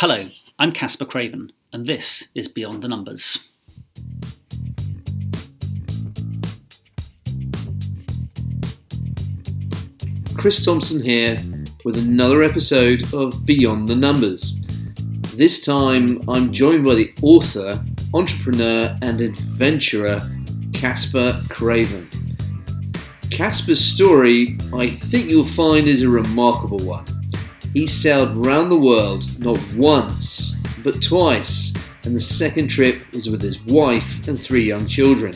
Hello, I'm Caspar Craven, and this is Beyond the Numbers. Chris Thompson here with another episode of Beyond the Numbers. This time I'm joined by the author, entrepreneur, and adventurer Caspar Craven. Caspar's story, I think you'll find, is a remarkable one. He sailed round the world not once, but twice, and the second trip was with his wife and three young children.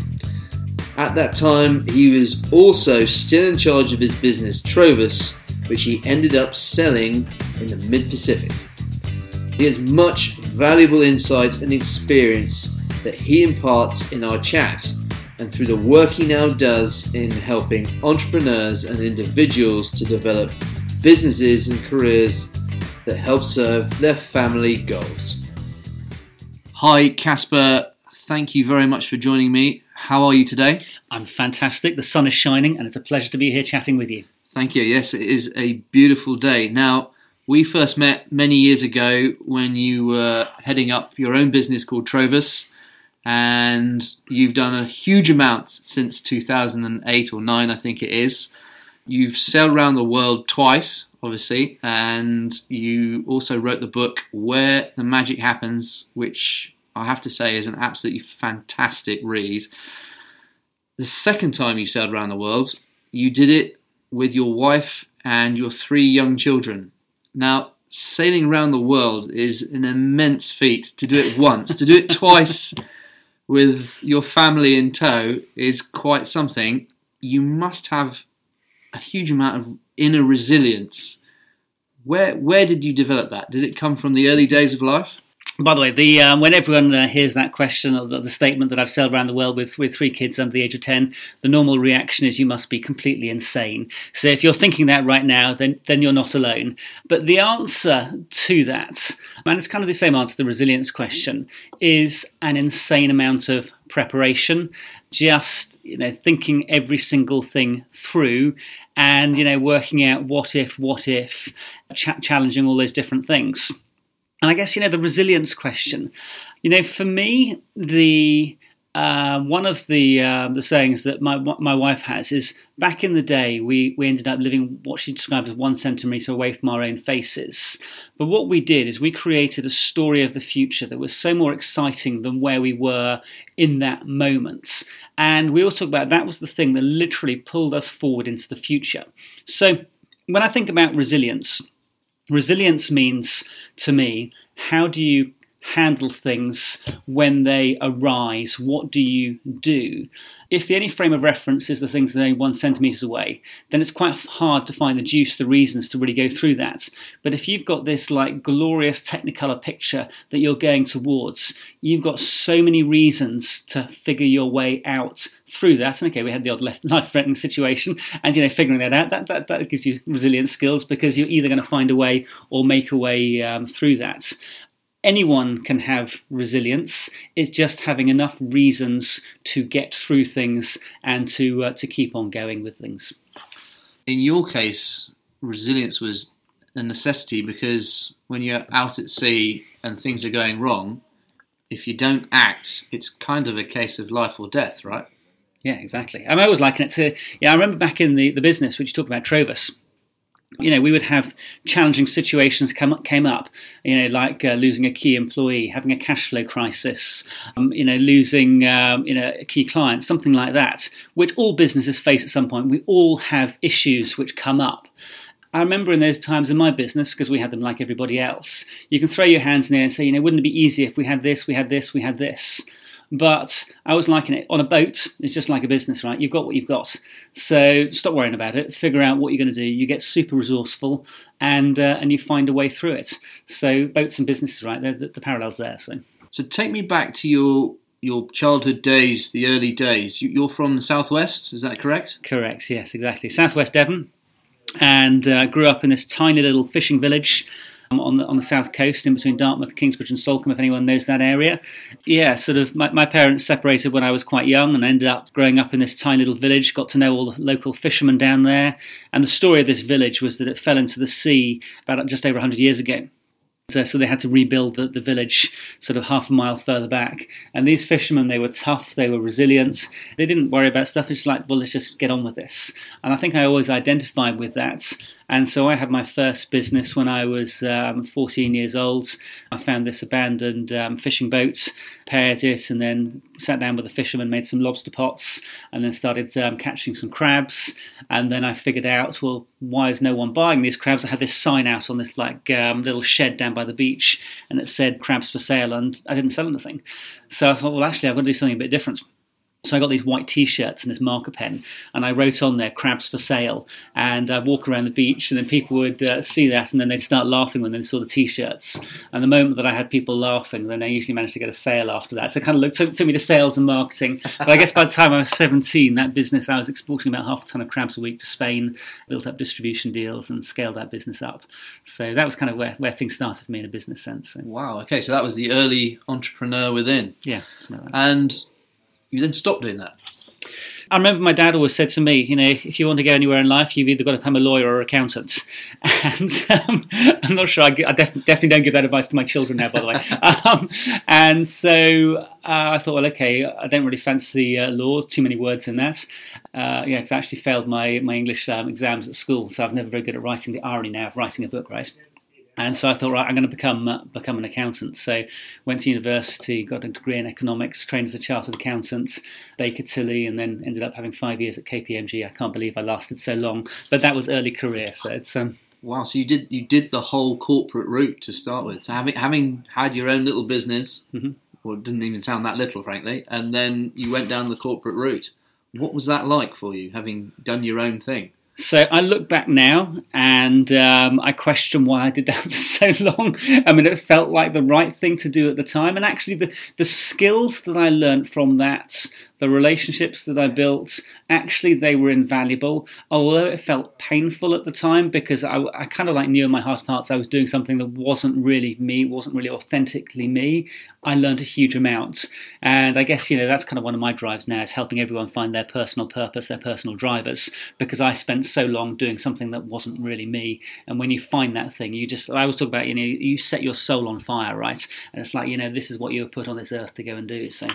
At that time, he was also still in charge of his business, Trovus, which he ended up selling in the mid Pacific. He has much valuable insights and experience that he imparts in our chat and through the work he now does in helping entrepreneurs and individuals to develop businesses and careers that help serve their family goals. Hi, Caspar. Thank you very much for joining me. How are you today? I'm fantastic. The sun is shining, and it's a pleasure to be here chatting with you. Thank you. Yes, it is a beautiful day. Now, we first met many years ago when you were heading up your own business called Trovus, and you've done a huge amount since 2008 or 9, I think it is. You've sailed around the world twice, obviously, and you also wrote the book Where the Magic Happens, which I have to say is an absolutely fantastic read. The second time you sailed around the world, you did it with your wife and your three young children. Now, sailing around the world is an immense feat. To do it once, to do it twice with your family in tow is quite something. You must have a huge amount of inner resilience. Where where did you develop that? Did it come from the early days of life? By the way, the um, when everyone uh, hears that question or the, the, statement that I've sailed around the world with with three kids under the age of ten, the normal reaction is you must be completely insane. So if you're thinking that right now, then then you're not alone. But the answer to that, and it's kind of the same answer to the resilience question, is an insane amount of preparation. Just you know, thinking every single thing through, and you know, working out what if, what if, ch- challenging all those different things. And I guess you know the resilience question. You know, for me, the uh, one of the uh, the sayings that my my wife has is back in the day we we ended up living what she described as one centimeter away from our own faces. But what we did is we created a story of the future that was so more exciting than where we were in that moment. And we all talk about that was the thing that literally pulled us forward into the future. So when I think about resilience, resilience means to me how do you handle things when they arise? What do you do? If the only frame of reference is the things that are one centimetres away, then it's quite hard to find the juice, the reasons to really go through that. But if you've got this like glorious technicolor picture that you're going towards, you've got so many reasons to figure your way out through that. And okay, we had the odd life-threatening situation, and you know, figuring that out, that, that, that gives you resilient skills because you're either going to find a way or make a way um, through that anyone can have resilience. It's just having enough reasons to get through things and to uh, to keep on going with things. In your case, resilience was a necessity because when you're out at sea and things are going wrong, if you don't act, it's kind of a case of life or death, right? Yeah, exactly. I'm always liking it to. Yeah, I remember back in the, the business, which you talked about, Trovus you know, we would have challenging situations come up, came up, you know, like uh, losing a key employee, having a cash flow crisis, um, you know, losing, um, you know, a key client, something like that, which all businesses face at some point. We all have issues which come up. I remember in those times in my business, because we had them like everybody else, you can throw your hands in the air and say, you know, wouldn't it be easy if we had this, we had this, we had this? But I was liking it on a boat. It's just like a business, right? You've got what you've got. So stop worrying about it. Figure out what you're going to do. You get super resourceful, and uh, and you find a way through it. So boats and businesses, right? The, the parallels there. So so take me back to your your childhood days, the early days. You're from the southwest, is that correct? Correct. Yes, exactly. Southwest Devon, and uh, grew up in this tiny little fishing village on the on the south coast, in between Dartmouth, Kingsbridge, and Salcombe. If anyone knows that area, yeah, sort of. My, my parents separated when I was quite young, and I ended up growing up in this tiny little village. Got to know all the local fishermen down there, and the story of this village was that it fell into the sea about just over 100 years ago. So, so they had to rebuild the, the village sort of half a mile further back. And these fishermen, they were tough, they were resilient. They didn't worry about stuff. It's like, well, let's just get on with this. And I think I always identified with that. And so I had my first business when I was um, 14 years old. I found this abandoned um, fishing boat, paired it, and then sat down with a fisherman, made some lobster pots, and then started um, catching some crabs. And then I figured out, well, why is no one buying these crabs? I had this sign out on this like um, little shed down by the beach, and it said crabs for sale, and I didn't sell anything. So I thought, well, actually, I've got to do something a bit different. So I got these white T-shirts and this marker pen, and I wrote on there "crabs for sale." And I'd walk around the beach, and then people would uh, see that, and then they'd start laughing when they saw the T-shirts. And the moment that I had people laughing, then I usually managed to get a sale after that. So it kind of looked, took, took me to sales and marketing. But I guess by the time I was 17, that business I was exporting about half a ton of crabs a week to Spain, built up distribution deals, and scaled that business up. So that was kind of where, where things started for me in a business sense. So, Wow. Okay, so that was the early entrepreneur within, yeah. like and you then stop doing that. I remember my dad always said to me, you know, if you want to go anywhere in life, you've either got to become a lawyer or an accountant. And um, I'm not sure, I, I def- definitely don't give that advice to my children now, by the way. Um, and so uh, I thought, well, okay, I don't really fancy uh, law, too many words in that. Uh, yeah, because I actually failed my, my English um, exams at school, so I'm never very good at writing the irony now of writing a book, right? And so I thought, right, I'm going to become uh, become an accountant. So went to university, got a degree in economics, trained as a chartered accountant, Baker Tilly, and then ended up having five years at KPMG. I can't believe I lasted so long, but that was early career. So it's um, Wow. So you did you did the whole corporate route to start with. So having having had your own little business, Mhm. well, it didn't even sound that little, frankly, and then you went down the corporate route. What was that like for you, having done your own thing? So I look back now and um, I question why I did that for so long. I mean, it felt like the right thing to do at the time. And actually, the, the skills that I learned from that, the relationships that I built, actually, they were invaluable. Although it felt painful at the time because I, I kind of like knew in my heart of hearts I was doing something that wasn't really me, wasn't really authentically me. I learned a huge amount. And I guess, you know, that's kind of one of my drives now is helping everyone find their personal purpose, their personal drivers, because I spent so long doing something that wasn't really me. And when you find that thing, you just, I always talk about, you know, you set your soul on fire, right? And it's like, you know, this is what you were put on this earth to go and do. So,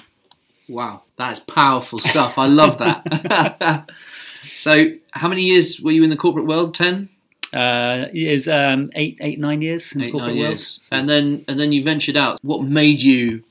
Wow, that's powerful stuff. I love that. so, how many years were you in the corporate world? Ten, uh, was um, eight, eight, nine years in the eight, corporate nine world. years, and then and then you ventured out. What made you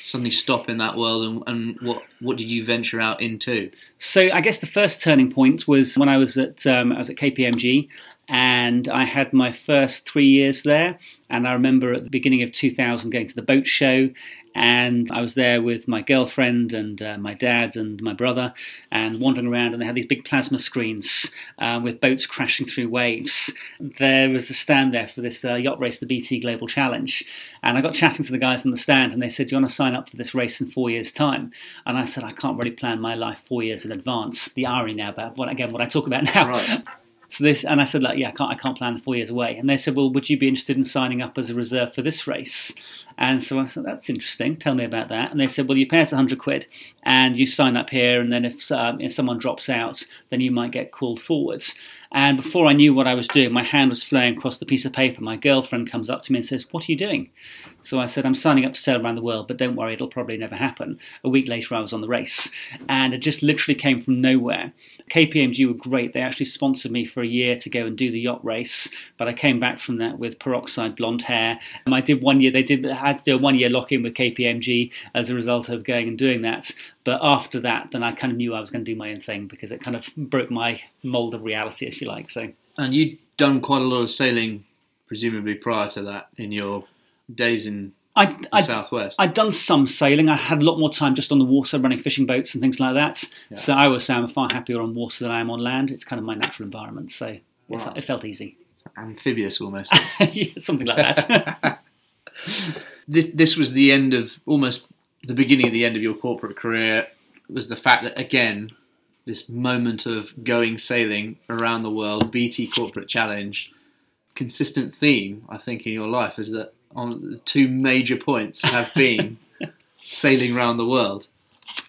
suddenly stop in that world, and, and what what did you venture out into? So I guess the first turning point was when I was at um, I was at KPMG, and I had my first three years there. And I remember at the beginning of 2000 going to the boat show, and I was there with my girlfriend and uh, my dad and my brother, and wandering around. And they had these big plasma screens uh, with boats crashing through waves. There was a stand there for this uh, yacht race, the BT Global Challenge, and I got chatting to the guys on the stand, and they said, "Do you want to sign up for this race in four years' time?" And I said, "I can't really plan my life four years in advance." The irony now about what again what I talk about now. Right. So this, and I said, like, yeah, I can't, I can't plan four years away. And they said, well, would you be interested in signing up as a reserve for this race? And so I said, that's interesting. Tell me about that. And they said, well, you pay us 100 quid and you sign up here. And then if, um, if someone drops out, then you might get called forwards. And before I knew what I was doing, my hand was flying across the piece of paper. My girlfriend comes up to me and says, What are you doing? So I said, I'm signing up to sail around the world, but don't worry, it'll probably never happen. A week later, I was on the race. And it just literally came from nowhere. KPMG were great. They actually sponsored me for a year to go and do the yacht race. But I came back from that with peroxide blonde hair. And I did one year, they did had to do a one year lock in with KPMG as a result of going and doing that. But after that, then I kind of knew I was going to do my own thing because it kind of broke my mold of reality, if you like. So And you'd done quite a lot of sailing, presumably prior to that, in your days in I, the I, southwest. I'd done some sailing. I had a lot more time just on the water, running fishing boats and things like that. So I would say I'm far happier on water than I am on land. It's kind of my natural environment, so it, Wow. fe- it felt easy. Amphibious almost. Yeah, Something like that. this this was the end of almost the beginning of the end of your corporate career. Was the fact that again, this moment of going sailing around the world, BT Corporate Challenge, consistent theme I think in your life is that on the two major points have been sailing around the world.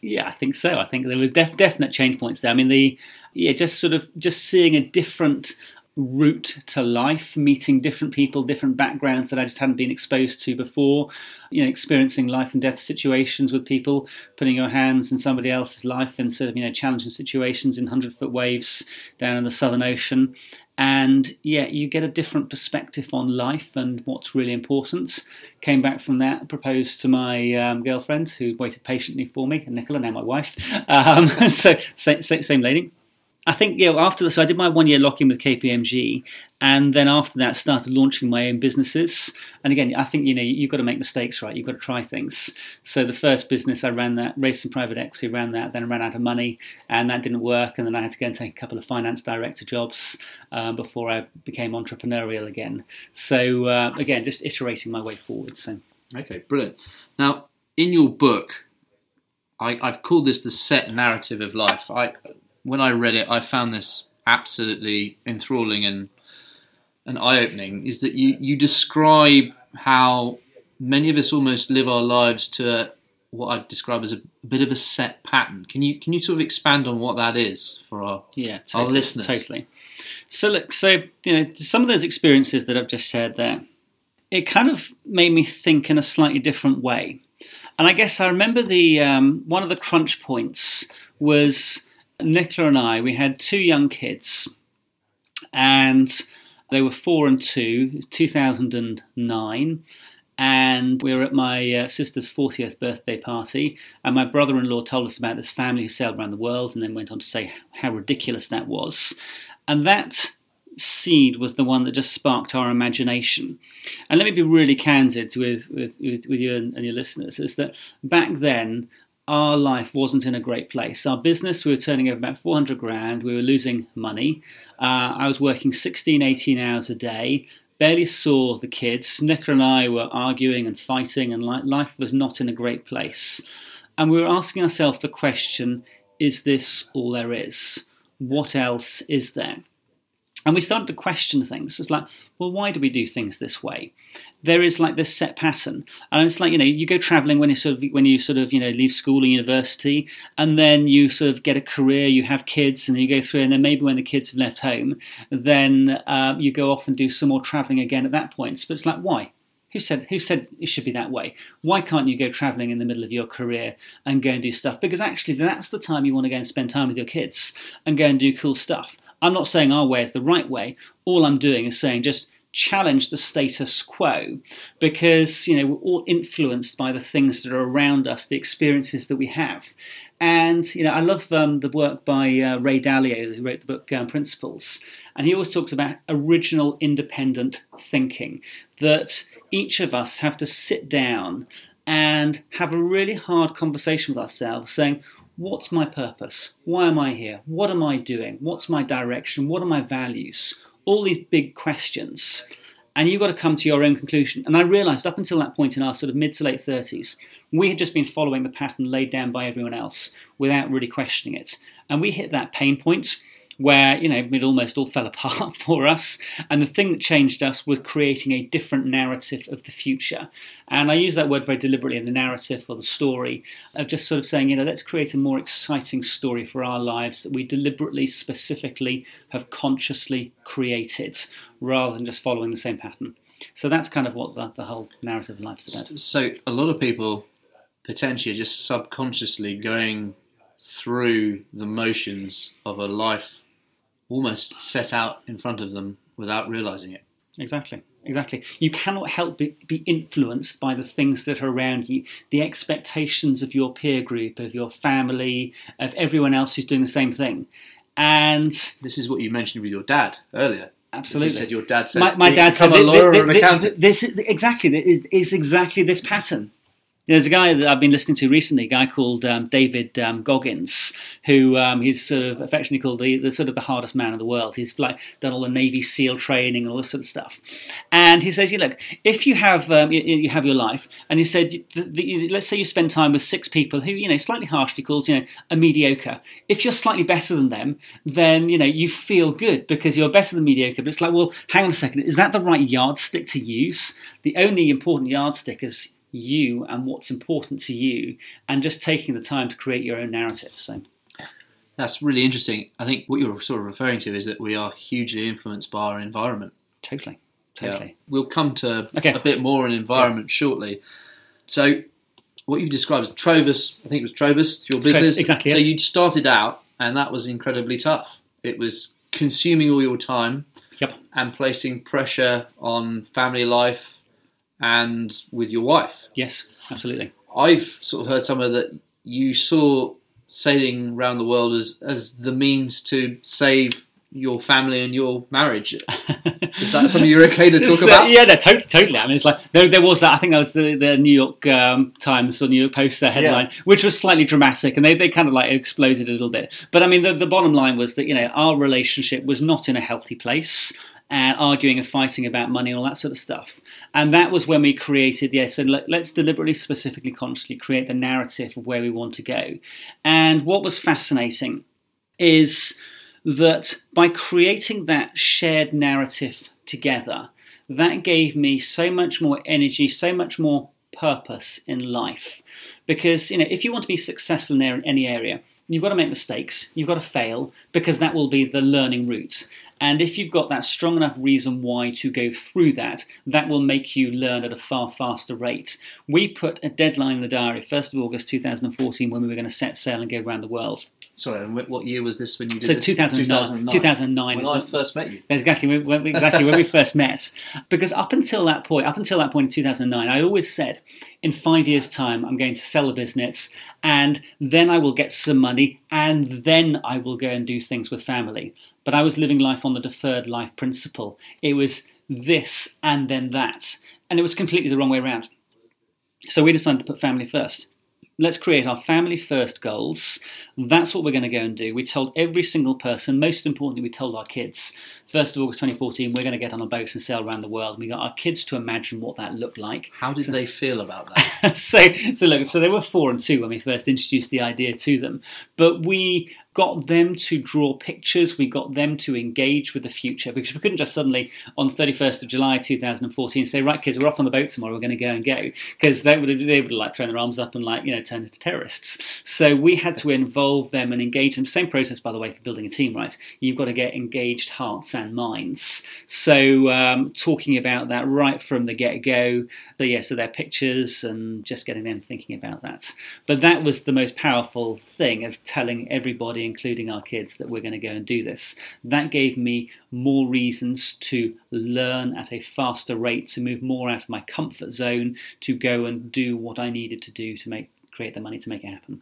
Yeah, I think so. I think there was def- definite change points there. I mean, the yeah, just sort of just seeing a different route to life, meeting different people, different backgrounds that I just hadn't been exposed to before, you know, experiencing life and death situations with people, putting your hands in somebody else's life in sort of, you know, challenging situations in 100 foot waves down in the Southern Ocean. And yeah, you get a different perspective on life and what's really important. Came back from that, proposed to my um, girlfriend who waited patiently for me, Nicola, now my wife. Um, so, same, same lady I think know after this, I did my one year lock in with KPMG, and then after that, started launching my own businesses. And again, I think you know you've got to make mistakes, right? You've got to try things. So the first business I ran that, raised some private equity, ran that, then I ran out of money, and that didn't work. And then I had to go and take a couple of finance director jobs uh, before I became entrepreneurial again. So uh, again, just iterating my way forward. So okay, brilliant. Now, in your book, I, have called this the set narrative of life. I when I read it, I found this absolutely enthralling and and eye opening. Is that you you describe how many of us almost live our lives to what I'd describe as a, bit of a set pattern. Can you can you sort of expand on what that is for our yeah totally, our listeners? Totally. So look, so you know some of those experiences that I've just shared there, it kind of made me think in a slightly different way. And I guess I remember the um, one of the crunch points was Nicola and I, we had two young kids, and they were four and two, 2009. And we were at my uh, sister's 40th birthday party, and my brother in law told us about this family who sailed around the world and then went on to say how ridiculous that was. And that seed was the one that just sparked our imagination. And let me be really candid with, with, with, you and, and your listeners is that back then, our life wasn't in a great place. Our business, we were turning over about 400 grand, we were losing money. Uh, I was working 16, 18 hours a day, barely saw the kids. Nicola and I were arguing and fighting, and life was not in a great place. And we were asking ourselves the question is this all there is? What else is there? And we started to question things. It's like, well, why do we do things this way? There is like this set pattern, and it's like you know, you go traveling when you sort of when you sort of you know leave school or university, and then you sort of get a career, you have kids, and you go through, and then maybe when the kids have left home, then uh, you go off and do some more traveling again at that point. But it's like, why? Who said who said it should be that way? Why can't you go travelling in the middle of your career and go and do stuff? Because actually that's the time you want to go and spend time with your kids and go and do cool stuff. I'm not saying our way is the right way. All I'm doing is saying just challenge the status quo. Because you know we're all influenced by the things that are around us the experiences that we have. And you know i love um, the work by uh, ray dalio who wrote the book um, principles. And he always talks about original independent thinking that each of us have to sit down and have a really hard conversation with ourselves saying What's my purpose? Why am I here? What am I doing? What's my direction? What are my values? All these big questions. And you've got to come to your own conclusion. And I realized up until that point in our sort of mid to late 30s, we had just been following the pattern laid down by everyone else without really questioning it. And we hit that pain point where you know it almost all fell apart for us. And the thing that changed us was creating a different narrative of the future. And i use that word very deliberately in the narrative or the story of just sort of saying you know let's create a more exciting story for our lives that we deliberately specifically have consciously created rather than just following the same pattern. So that's kind of what the, the whole narrative of life is about. So a lot of people potentially are just subconsciously going through the motions of a life almost set out in front of them without realizing it. Exactly. Exactly. You cannot help but be influenced by the things that are around you, the expectations of your peer group, of your family, of everyone else who's doing the same thing. And this is what you mentioned with your dad earlier. Absolutely. You said your dad said my, my dad said a lawyer accountant. This, this exactly is, is exactly this pattern. There's a guy that I've been listening to recently, a guy called um, David um, Goggins, who um, he's sort of affectionately called the, the, sort of the hardest man in the world. He's like done all the Navy SEAL training and all this sort of stuff. And he says, "You look, if you have um, you, you, have your life, and he said, the, the, let's say you spend time with six people who you know slightly harshly called you know a mediocre. If you're slightly better than them, then you know you feel good because you're better than mediocre. But it's like, well, hang on a second, is that the right yardstick to use? The only important yardstick is you and what's important to you, and just taking the time to create your own narrative. So, That's really interesting. I think what you're sort of referring to is that we are hugely influenced by our environment. Totally, Yeah. totally. We'll come to Okay. a bit more on environment shortly. So, what you've described as Trovus, I think it was Trovus, your business. exactly, So yes. you started out, and that was incredibly tough. It was consuming all your time Yep. and placing pressure on family life and with your wife. Yes, absolutely. I've sort of heard somewhere that you saw sailing around the world as, as the means to save your family and your marriage. Is that something you're okay to talk about? yeah, no, totally, totally. I mean, it's like there, there was that. I think that was the, the New York um, Times or New York Post headline, which was slightly dramatic, and they, they kind of like exploded a little bit. But I mean, the, the bottom line was that you know our relationship was not in a healthy place. And arguing and fighting about money and all that sort of stuff, and that was when we created. Yeah, so let, let's deliberately, specifically, consciously create the narrative of where we want to go. And what was fascinating is that by creating that shared narrative together, that gave me so much more energy, so much more purpose in life. Because you know, if you want to be successful in any area, you've got to make mistakes, you've got to fail, because that will be the learning route. And if you've got that strong enough reason why to go through that, that will make you learn at a far faster rate. We put a deadline in the diary, 1st of August 2014, when we were going to set sail and go around the world. Sorry, and what year was this when you did So this? 2009. 2009 When I when- first met you. Exactly when- exactly when we first met. Because up until that point, up until that point in 2009, I always said, in five years' time, I'm going to sell the business, and then I will get some money, and then I will go and do things with family. But I was living life on the deferred life principle. It was this and then that, and it was completely the wrong way around. So we decided to put family first. Let's create our family first goals. That's what we're going to go and do. We told every single person, most importantly, we told our kids, 1st of August 2014, we're going to get on a boat and sail around the world. We got our kids to imagine what that looked like. How did they feel about that? so, so look, so they were four and two when we first introduced the idea to them, but we got them to draw pictures. We got them to engage with the future because we couldn't just suddenly on the 31st of July 2014 say, right, kids, we're off on the boat tomorrow. We're going to go and go because they would have, they would like thrown their arms up and like you know turned into terrorists. So we had to involve them and engage them. Same process, by the way, for building a team, right? You've got to get engaged hearts and minds. So um, talking about that right from the get go. So yeah, so their pictures and just getting them thinking about that. But that was the most powerful thing of telling everybody, including our kids, that we're going to go and do this. That gave me more reasons to learn at a faster rate, to move more out of my comfort zone, to go and do what I needed to do to make create the money to make it happen.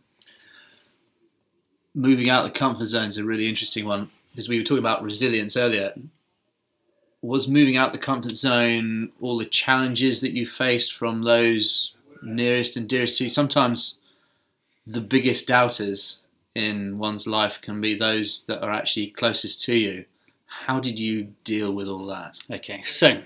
Moving out of the comfort zone is a really interesting one because we were talking about resilience earlier. Was moving out the comfort zone all the challenges that you faced from those nearest and dearest to you? Sometimes the biggest doubters in one's life can be those that are actually closest to you. How did you deal with all that? Okay, so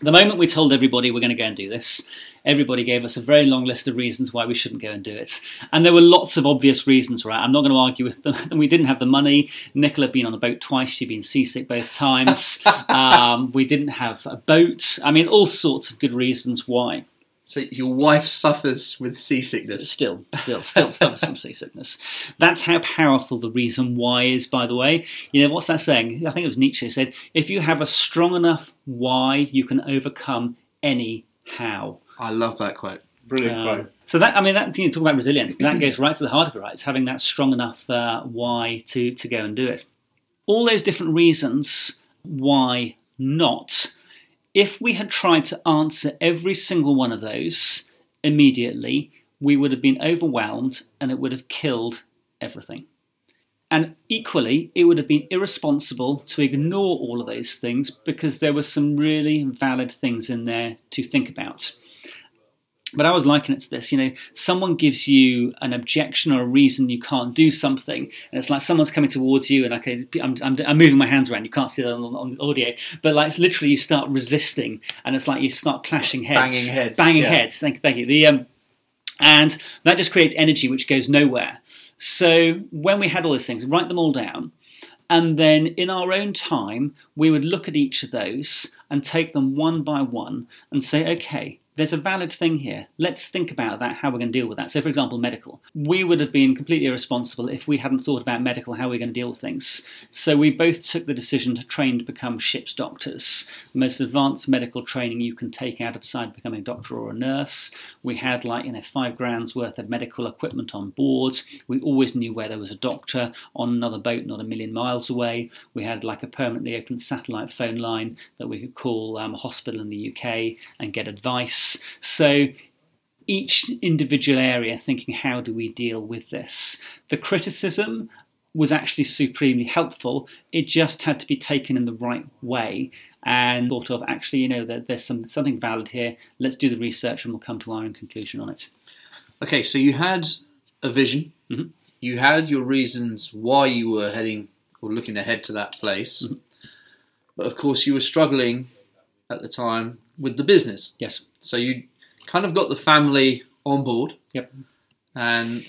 the moment we told everybody we're going to go and do this, everybody gave us a very long list of reasons why we shouldn't go and do it. And there were lots of obvious reasons, right? I'm not going to argue with them. We didn't have the money. Nicola had been on a boat twice. She'd been seasick both times. um, we didn't have a boat. I mean, all sorts of good reasons why. So your wife suffers with seasickness. Still, still, still suffers from seasickness. That's how powerful the reason why is, by the way. You know, what's that saying? I think it was Nietzsche who said, if you have a strong enough why, you can overcome any how. I love that quote. Brilliant Um, quote. so that I mean that you know, talk about resilience. That goes right to the heart of it, right? It's having that strong enough uh, why to to go and do it. All those different reasons why not. If we had tried to answer every single one of those immediately, we would have been overwhelmed and it would have killed everything. And equally, it would have been irresponsible to ignore all of those things because there were some really valid things in there to think about. But I was liking it to this. You know, someone gives you an objection or a reason you can't do something, and it's like someone's coming towards you, and okay, I'm, I'm, I'm moving my hands around. You can't see that on, on audio, but like literally, you start resisting, and it's like you start clashing heads, Banging heads, banging yeah. heads. Thank, thank you. The um, and that just creates energy which goes nowhere. So when we had all those things, write them all down, and then in our own time, we would look at each of those and take them one by one and say, okay, there's a valid thing here. Let's think about that, how we're going to deal with that. So, for example, medical. We would have been completely irresponsible if we hadn't thought about medical, how we're going to deal with things. So, we both took the decision to train to become ship's doctors. The most advanced medical training you can take out of side becoming a doctor or a nurse. We had like, you know, five grand's worth of medical equipment on board. We always knew where there was a doctor on another boat, not a million miles away. We had like a permanently open satellite phone line that we could call um, a hospital in the UK and get advice. So each individual area thinking, how do we deal with this? The criticism was actually supremely helpful. It just had to be taken in the right way and thought of actually, you know, that there's some, something valid here. Let's do the research and we'll come to our own conclusion on it. Okay, so you had a vision. Mhm. You had your reasons why you were heading or looking ahead to that place. Mhm. But of course, you were struggling at the time with the business. Yes. So you kind of got the family on board. Yep. And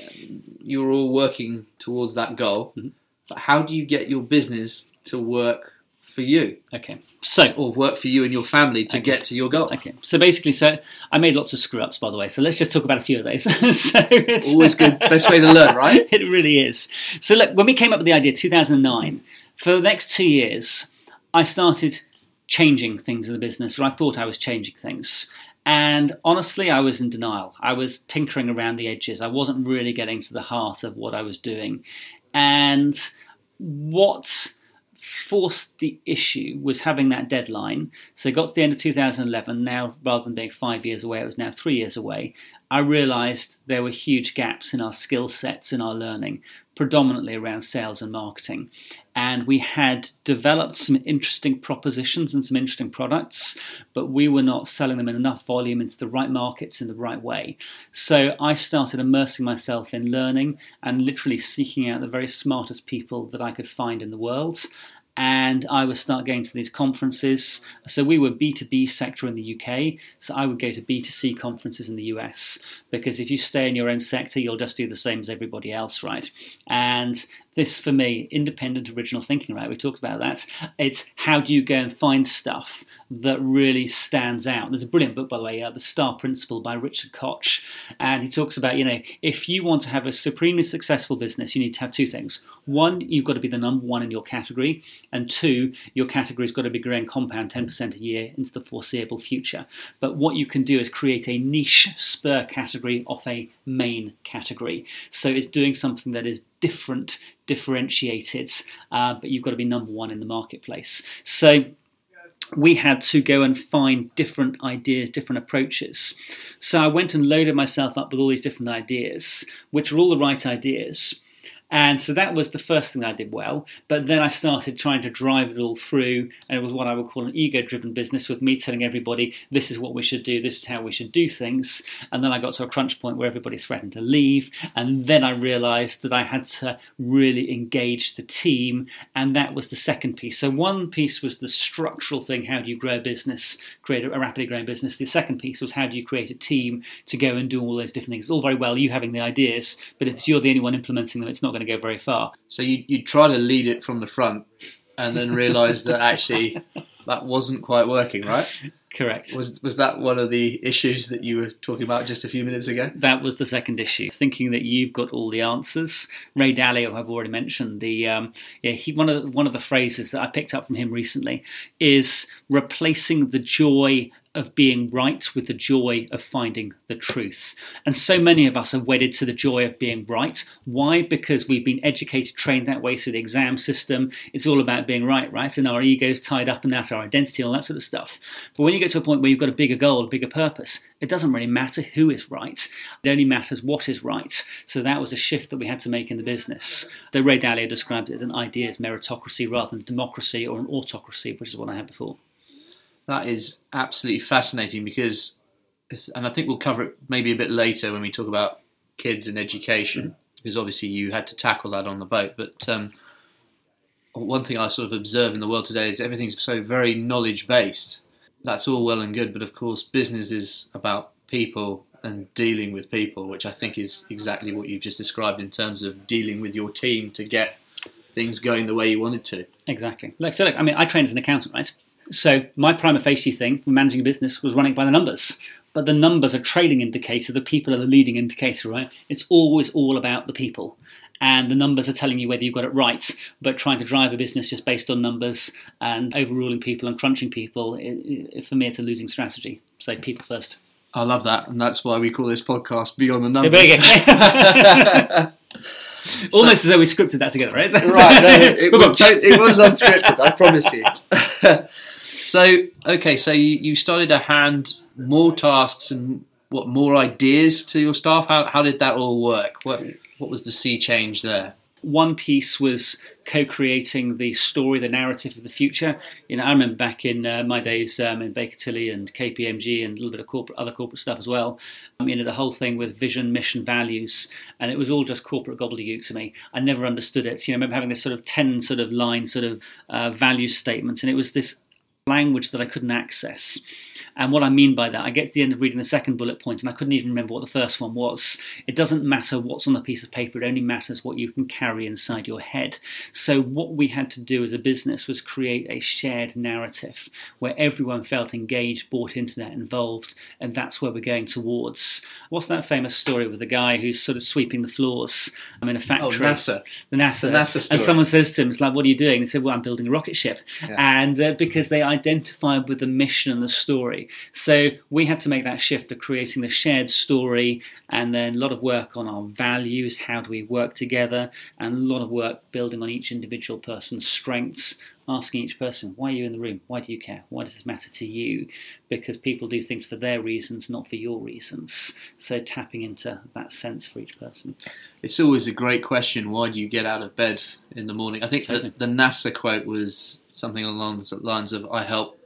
you were all working towards that goal. Mhm. But how do you get your business to work for you Okay. So or work for you and your family to Okay. get to your goal? Okay, so basically, so I made lots of screw ups, by the way. So let's just talk about a few of those. so it's, Always good. Best way to learn, right? it really is. So look, when we came up with the idea, 2009, for the next two years, I started changing things in the business, or I thought I was changing things. And honestly, I was in denial. I was tinkering around the edges. I wasn't really getting to the heart of what I was doing. And what forced the issue was having that deadline. So got to the end of 2011. Now, rather than being five years away, it was now three years away. I realized there were huge gaps in our skill sets in our learning, predominantly around sales and marketing. And we had developed some interesting propositions and some interesting products, but we were not selling them in enough volume into the right markets in the right way. So I started immersing myself in learning and literally seeking out the very smartest people that I could find in the world and I would start going to these conferences. So we were B2B sector in the UK, so I would go to B2C conferences in the US because if you stay in your own sector, you'll just do the same as everybody else, right? And this for me, independent original thinking, right? We talked about that. It's how do you go and find stuff that really stands out. There's a brilliant book, by the way, uh, The Star Principle by Richard Koch, and he talks about, you know, if you want to have a supremely successful business, you need to have two things. One, you've got to be the number one in your category, and two, your category's got to be growing compound 10% a year into the foreseeable future. But what you can do is create a niche spur category off a main category. So it's doing something that is different, differentiated, uh, but you've got to be number one in the marketplace. So we had to go and find different ideas, different approaches. So I went and loaded myself up with all these different ideas, which were all the right ideas. And so that was the first thing I did well. But then I started trying to drive it all through, and it was what I would call an ego driven business with me telling everybody, this is what we should do, this is how we should do things. And then I got to a crunch point where everybody threatened to leave. And then I realized that I had to really engage the team. And that was the second piece. So one piece was the structural thing how do you grow a business, create a rapidly growing business. The second piece was how do you create a team to go and do all those different things. It's all very well you having the ideas, but if you're the only one implementing them, it's not going to go very far. So you you try to lead it from the front, and then realise that actually that wasn't quite working, right? Correct. Was was that one of the issues that you were talking about just a few minutes ago? That was the second issue. Thinking that you've got all the answers. Ray Dalio, I've already mentioned. The um, yeah, he one of the, one of the phrases that I picked up from him recently is replacing the joy of being right with the joy of finding the truth. And so many of us are wedded to the joy of being right. Why? Because we've been educated, trained that way through the exam system. It's all about being right, right? And our ego's tied up in that, our identity, all that sort of stuff. But when you get to a point where you've got a bigger goal, a bigger purpose, it doesn't really matter who is right. It only matters what is right. So that was a shift that we had to make in the business. So Ray Dalio describes it as an ideas meritocracy rather than democracy or an autocracy, which is what I had before. That is absolutely fascinating because, and I think we'll cover it maybe a bit later when we talk about kids and education, because obviously you had to tackle that on the boat. But um, one thing I sort of observe in the world today is everything's so very knowledge based. That's all well and good, but of course, business is about people and dealing with people, which I think is exactly what you've just described in terms of dealing with your team to get things going the way you wanted to. Exactly. Like so, look, I mean, I trained as an accountant, right? So my prima facie thing for managing a business was running by the numbers. But the numbers are trailing indicator. The people are the leading indicator, right? It's always all about the people and the numbers are telling you whether you've got it right. But trying to drive a business just based on numbers and overruling people and crunching people, it, it, for me, it's a losing strategy. So people first. I love that, and that's why we call this podcast Beyond the Numbers. Almost as though we scripted that together, right? right, no, it, was, it was unscripted, I promise you. So, okay, so you, you started to hand more tasks and what more ideas to your staff. How, how did that all work? What what was the sea change there? One piece was co-creating the story, the narrative of the future. You know, I remember back in uh, my days um, in Baker Tilly and KPMG and a little bit of corporate, other corporate stuff as well. Um, you know, the whole thing with vision, mission, values, and it was all just corporate gobbledygook to me. I never understood it. You know, I remember having this sort of ten sort of line sort of uh, value statement, and it was this language that I couldn't access. And what I mean by that, I get to the end of reading the second bullet point and I couldn't even remember what the first one was. It doesn't matter what's on the piece of paper, it only matters what you can carry inside your head. So, what we had to do as a business was create a shared narrative where everyone felt engaged, bought into that, involved, and that's where we're going towards. What's that famous story with the guy who's sort of sweeping the floors I'm in a factory? Oh, NASA. The NASA. The NASA story. And someone says to him, It's like, what are you doing? He said, Well, I'm building a rocket ship. Yeah. And uh, because they identified with the mission and the story. So we had to make that shift of creating the shared story and then a lot of work on our values, how do we work together, and a lot of work building on each individual person's strengths, asking each person, why are you in the room? Why do you care? Why does this matter to you? Because people do things for their reasons, not for your reasons. So tapping into that sense for each person. It's always a great question. Why do you get out of bed in the morning? I think totally. the, the NASA quote was something along the lines of, I help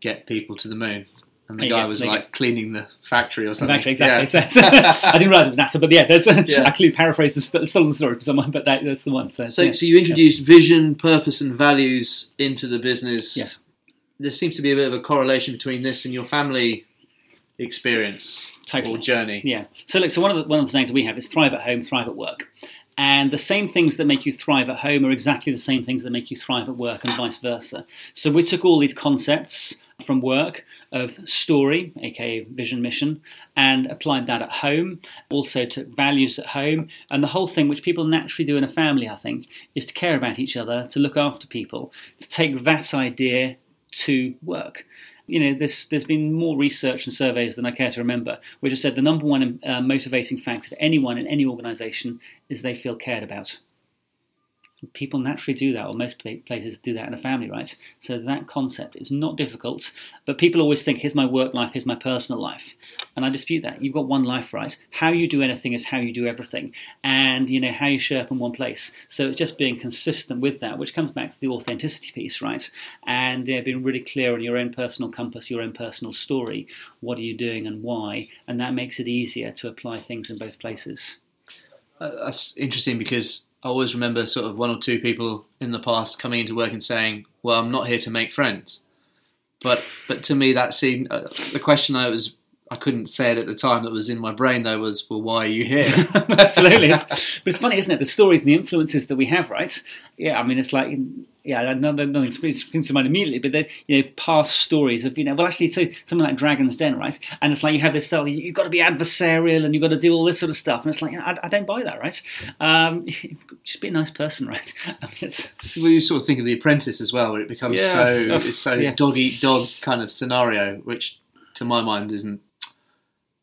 get people to the moon. And the guy was like cleaning the factory or something. Factory, exactly. Yeah. So, I didn't realise it was NASA, but yeah, there's yeah. I clearly paraphrased the stolen story for someone, but that, that's the one. So, so, yeah. so you introduced vision, purpose, and values into the business. Yes. There seems to be a bit of a correlation between this and your family experience totally. or journey. Yeah. So look, so one of the one of the things we have is thrive at home, thrive at work. And the same things that make you thrive at home are exactly the same things that make you thrive at work, and vice versa. So we took all these concepts from work of story, aka vision mission, and applied that at home. Also took values at home, and the whole thing, which people naturally do in a family, I think, is to care about each other, to look after people, to take that idea to work. You know, there's, there's been more research and surveys than I care to remember, which have said the number one uh, motivating factor for anyone in any organisation is they feel cared about people naturally do that, or most places do that in a family, right? So that concept is not difficult, but people always think, here's my work life, here's my personal life. And I dispute that. You've got one life, right? How you do anything is how you do everything. And, you know, how you show up in one place. So it's just being consistent with that, which comes back to the authenticity piece, right? And you know, being really clear on your own personal compass, your own personal story. What are you doing and why? And that makes it easier to apply things in both places. Uh, that's interesting because I always remember sort of one or two people in the past coming into work and saying, "Well, I'm not here to make friends." But but to me, that seemed uh, the question I was I couldn't say it at the time that was in my brain though was, well, why are you here? Absolutely, it's, but it's funny, isn't it? The stories and the influences that we have, right? Yeah, I mean, it's like yeah, nothing, nothing springs to mind immediately, but the you know past stories of you know well actually so something like Dragon's Den, right? And it's like you have this style, you've got to be adversarial and you've got to do all this sort of stuff, and it's like I, I don't buy that, right? Um, just be a nice person, right? I mean, it's well, you sort of think of The Apprentice as well, where it becomes yeah, so oh, it's so yeah. dog eat dog kind of scenario, which to my mind isn't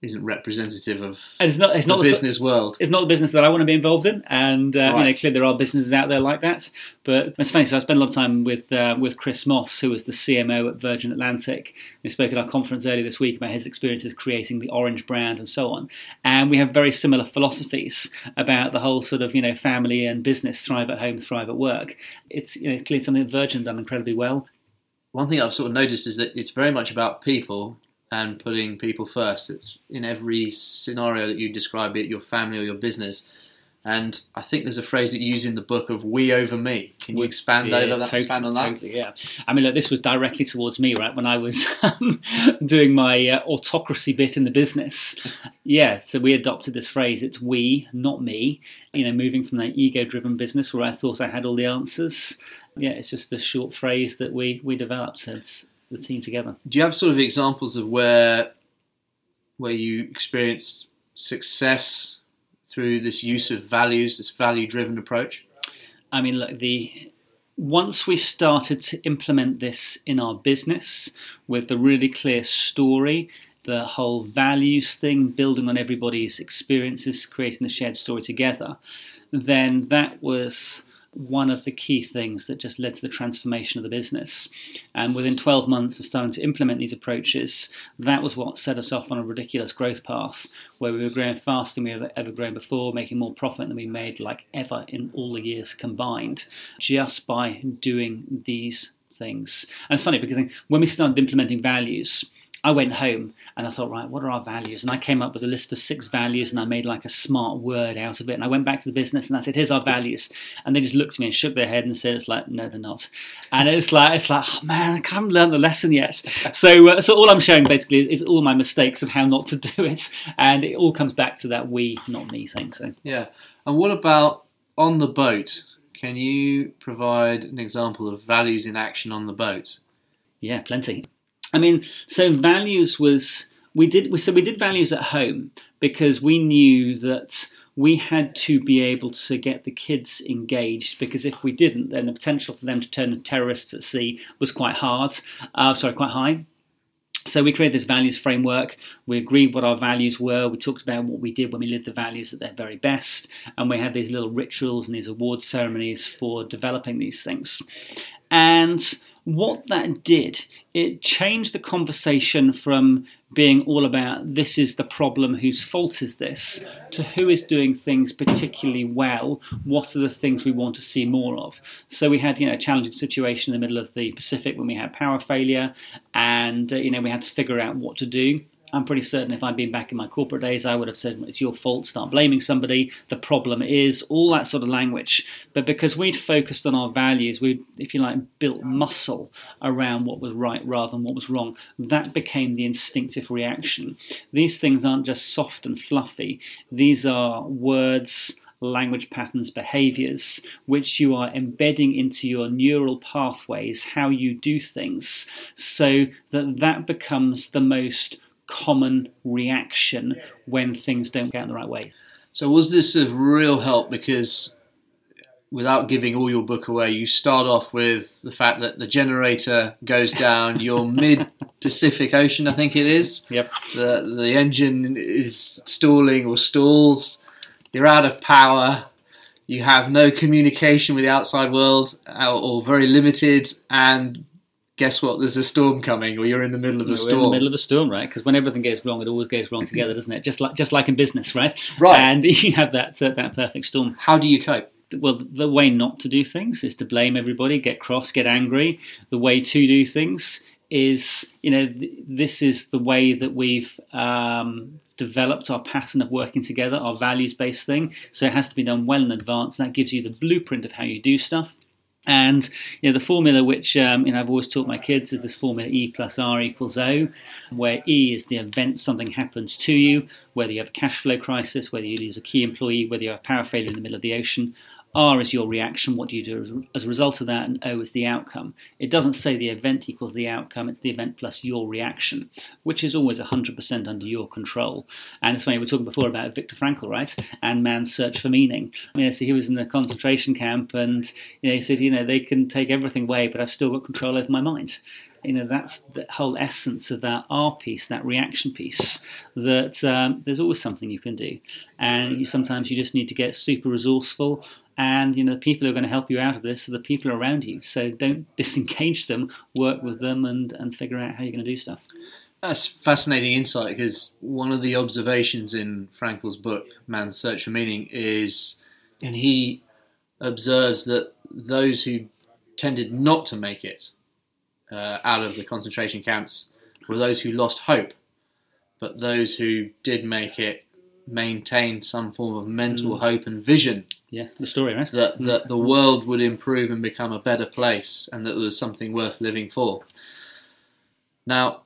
isn't representative of and it's not, it's not the, the business world. It's not the business that I want to be involved in, and uh, right. you know, clearly there are businesses out there like that. But it's funny. So I spent a lot of time with uh, with Chris Moss, who was the CMO at Virgin Atlantic. We spoke at our conference earlier this week about his experiences creating the Orange brand and so on. And we have very similar philosophies about the whole sort of you know family and business thrive at home, thrive at work. It's you know clearly something that Virgin done incredibly well. One thing I've sort of noticed is that it's very much about people and putting people first. It's in every scenario that you describe, it your family or your business. And I think there's a phrase that you use in the book of "we over me." Can you expand yeah, over that? Totally, expand on that? Totally, yeah. I mean, look, this was directly towards me, right? When I was doing my uh, autocracy bit in the business, yeah. So we adopted this phrase: "It's we, not me." You know, moving from that ego-driven business where I thought I had all the answers. Yeah, it's just a short phrase that we we developed. So it's the team together. Do you have sort of examples of where where you experienced success through this use of values, this value-driven approach? I mean, look, the once we started to implement this in our business with a really clear story, the whole values thing, building on everybody's experiences, creating the shared story together, then that was one of the key things that just led to the transformation of the business. And within 12 months of starting to implement these approaches, that was what set us off on a ridiculous growth path where we were growing faster than we ever, ever grown before, making more profit than we made like ever in all the years combined, just by doing these things. And it's funny because when we started implementing values, I went home and I thought, right, what are our values? And I came up with a list of six values and I made like a smart word out of it. And I went back to the business and I said, here's our values. And they just looked at me and shook their head and said, it's like, no, they're not. And it's like, it's like, oh man, I can't learn the lesson yet. So, uh, so all I'm showing basically is all my mistakes of how not to do it. And it all comes back to that we, not me thing. So yeah. And what about on the boat? Can you provide an example of values in action on the boat? Yeah, plenty. I mean, so values was we did so we did values at home because we knew that we had to be able to get the kids engaged because if we didn't, then the potential for them to turn terrorists at sea was quite hard. Uh, sorry, quite high. So we created this values framework. We agreed what our values were. We talked about what we did when we lived the values at their very best, and we had these little rituals and these award ceremonies for developing these things. And what that did, it changed the conversation from being all about this is the problem, whose fault is this, to who is doing things particularly well, what are the things we want to see more of. So we had, you know, a challenging situation in the middle of the Pacific when we had power failure, and uh, you know we had to figure out what to do. I'm pretty certain if I'd been back in my corporate days, I would have said, it's your fault, start blaming somebody, the problem is, all that sort of language. But because we'd focused on our values, we if you like, built muscle around what was right rather than what was wrong, that became the instinctive reaction. These things aren't just soft and fluffy, these are words language patterns, behaviors, which you are embedding into your neural pathways, how you do things, so that that becomes the most common reaction when things don't go in the right way. So, was this a real help? Because without giving all your book away, you start off with the fact that the generator goes down. You're mid Pacific Ocean, I think it is. Yep. The the engine is stalling or stalls. You're out of power. You have no communication with the outside world, or very limited, and guess what? There's a storm coming, or you're in the middle of a storm. in the middle of a storm, right? Because when everything goes wrong, it always goes wrong together, doesn't it? Just like just like in business, right? Right. And you have that uh, that perfect storm. How do you cope? Well, the way not to do things is to blame everybody, get cross, get angry. The way to do things is, you know, th- this is the way that we've um, developed our pattern of working together, our values based thing. So it has to be done well in advance. That gives you the blueprint of how you do stuff. And you know the formula which um, you know I've always taught my kids is this formula E plus R equals O, where E is the event something happens to you, whether you have a cash flow crisis, whether you lose a key employee, whether you have power failure in the middle of the ocean. R is your reaction, what do you do as a result of that, and O is the outcome. It doesn't say the event equals the outcome, it's the event plus your reaction, which is always 100% under your control. And it's funny, we were talking before about Viktor Frankl, right? And man's search for meaning. You know, so he was in the concentration camp and you know, he said, you know, they can take everything away, but I've still got control over my mind you know that's the whole essence of that R piece, that reaction piece. That um, there's always something you can do, and you, sometimes you just need to get super resourceful and you know the people who are going to help you out of this are the people around you. So don't disengage them work with them and and figure out how you're going to do stuff. That's fascinating insight because one of the observations in frankl's book man's search for meaning is and he observes that those who tended not to make it uh, out of the concentration camps were those who lost hope. But those who did make it maintained some form of mental mm. hope and vision. Yeah, the story, right? That, mm. that the world would improve and become a better place and that there was something worth living for. Now,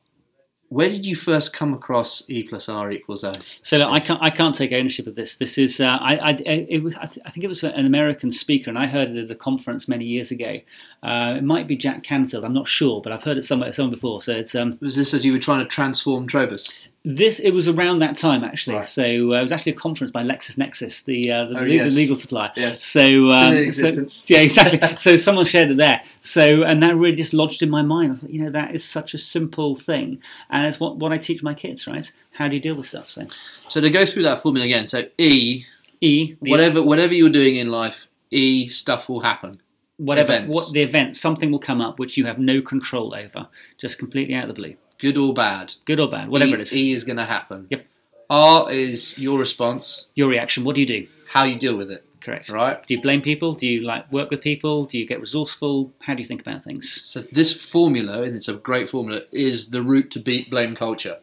where did you first come across E plus R equals O? So look, I can't I can't take ownership of this. This is uh, I, I it was I, th- I, think it was an American speaker, and I heard it at a conference many years ago. Uh, it might be Jack Canfield. I'm not sure, but I've heard it somewhere somewhere before. So it's um, was this as you were trying to transform Trovus? This it was around that time actually. Right. So uh, it was actually a conference by LexisNexis, the uh, the, Oh, le- yes. the legal supplier. Yes. So, Still um, in so- existence. yeah, exactly. so someone shared it there. So and that really just lodged in my mind. I thought, you know, that is such a simple thing, and it's what what I teach my kids. Right? How do you deal with stuff? So So to go through that formula again. So E, E, the, whatever whatever you're doing in life, E stuff will happen. whatever events. what the event, something will come up which you have no control over, just completely out of the blue, Good or bad. good or bad, whatever e, it is. E is going to happen. Yep. R is your response, Your reaction. What do you do? how you deal with it. Correct. Right. Do you blame people? Do you like work with people? Do you get resourceful? How do you think about things? So this formula, and it's a great formula, is the route to beat blame culture.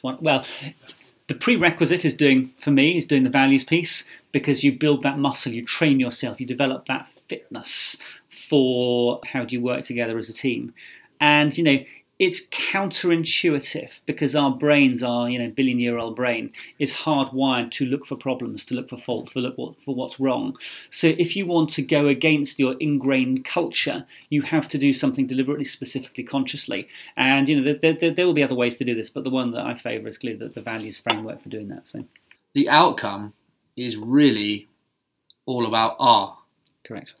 One- Well, the prerequisite is doing for me is doing the values piece because you build that muscle, you train yourself, you develop that fitness for how do you work together as a team, and you know it's counterintuitive because our brains, our you know billion year old brain, is hardwired to look for problems, to look for fault, for look what, for what's wrong. So if you want to go against your ingrained culture, you have to do something deliberately, specifically, consciously. And you know there, there, there will be other ways to do this, but the one that I favour is clearly the, the values framework for doing that. So The outcome is really all about R. correct.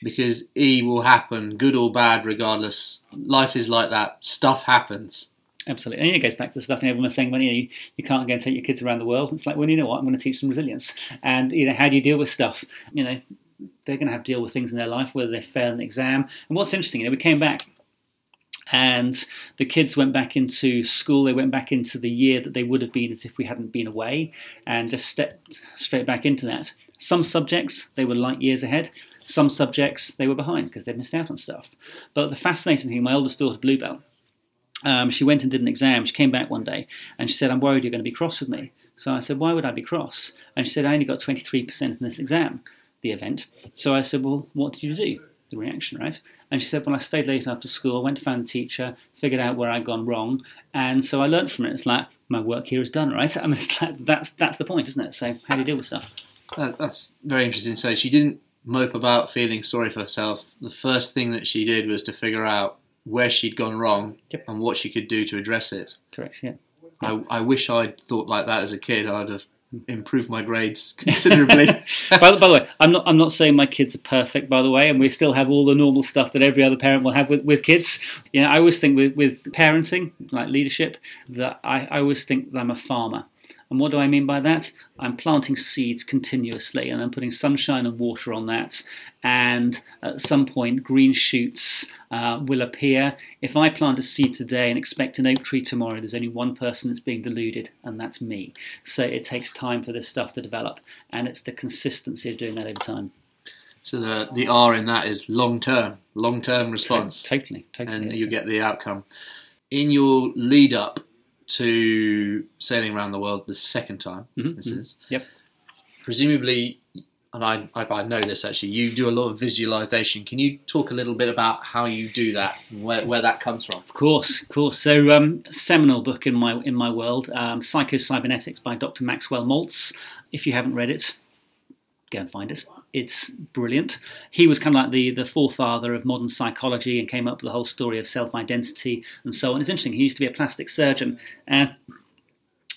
Because E will happen, good or bad, regardless. Life is like that. Stuff happens. Absolutely, and it goes back to the stuff everyone was saying when you know you, you can't go and take your kids around the world. It's like, well, you know what? I'm going to teach them resilience, and you know how do you deal with stuff? You know, they're going to have to deal with things in their life, whether they fail an exam. And what's interesting, you know, we came back, and the kids went back into school. They went back into the year that they would have been as if we hadn't been away, and just stepped straight back into that. Some subjects they were light years ahead. Some subjects they were behind because they'd missed out on stuff. But the fascinating thing, my oldest daughter Bluebell, um, she went and did an exam. She came back one day and she said, I'm worried you're going to be cross with me. So I said, Why would I be cross? And she said, I only got 23% in this exam, the event. So I said, Well, what did you do? The reaction, right? And she said, Well, I stayed late after school, went to find the teacher, figured out where I'd gone wrong. And so I learned from it. It's like, my work here is done, right? I mean, like, that's, that's the point, isn't it? So, how do you deal with stuff? That, that's very interesting. So she didn't mope about feeling sorry for herself. The first thing that she did was to figure out where she'd gone wrong Yep. and what she could do to address it. Correct, yeah. I, I wish I'd thought like that as a kid. I'd have improved my grades considerably. by, the, by the way, I'm not. I'm not saying my kids are perfect. By the way, and we still have all the normal stuff that every other parent will have with, with kids. You know, I always think with, with parenting, like leadership, that I, I always think that I'm a farmer. And what do I mean by that? I'm planting seeds continuously, and I'm putting sunshine and water on that. And at some point, green shoots uh, will appear. If I plant a seed today and expect an oak tree tomorrow, there's only one person that's being deluded, and that's me. So it takes time for this stuff to develop, and it's the consistency of doing that over time. so the the R in that is long term, long term response, Totally, totally. and you get the outcome. In your lead up to sailing around the world the second time, Mhm, this mhm. is Yep. presumably, and I, I I know this actually. You do a lot of visualization. Can you talk a little bit about how you do that, and where where that comes from? Of course, of course. So, um, seminal book in my in my world, um, Psychocybernetics by Dr. Maxwell Maltz. If you haven't read it, go and find it. It's brilliant. He was kind of like the the forefather of modern psychology and came up with the whole story of self identity and so on. It's interesting. He used to be a plastic surgeon, and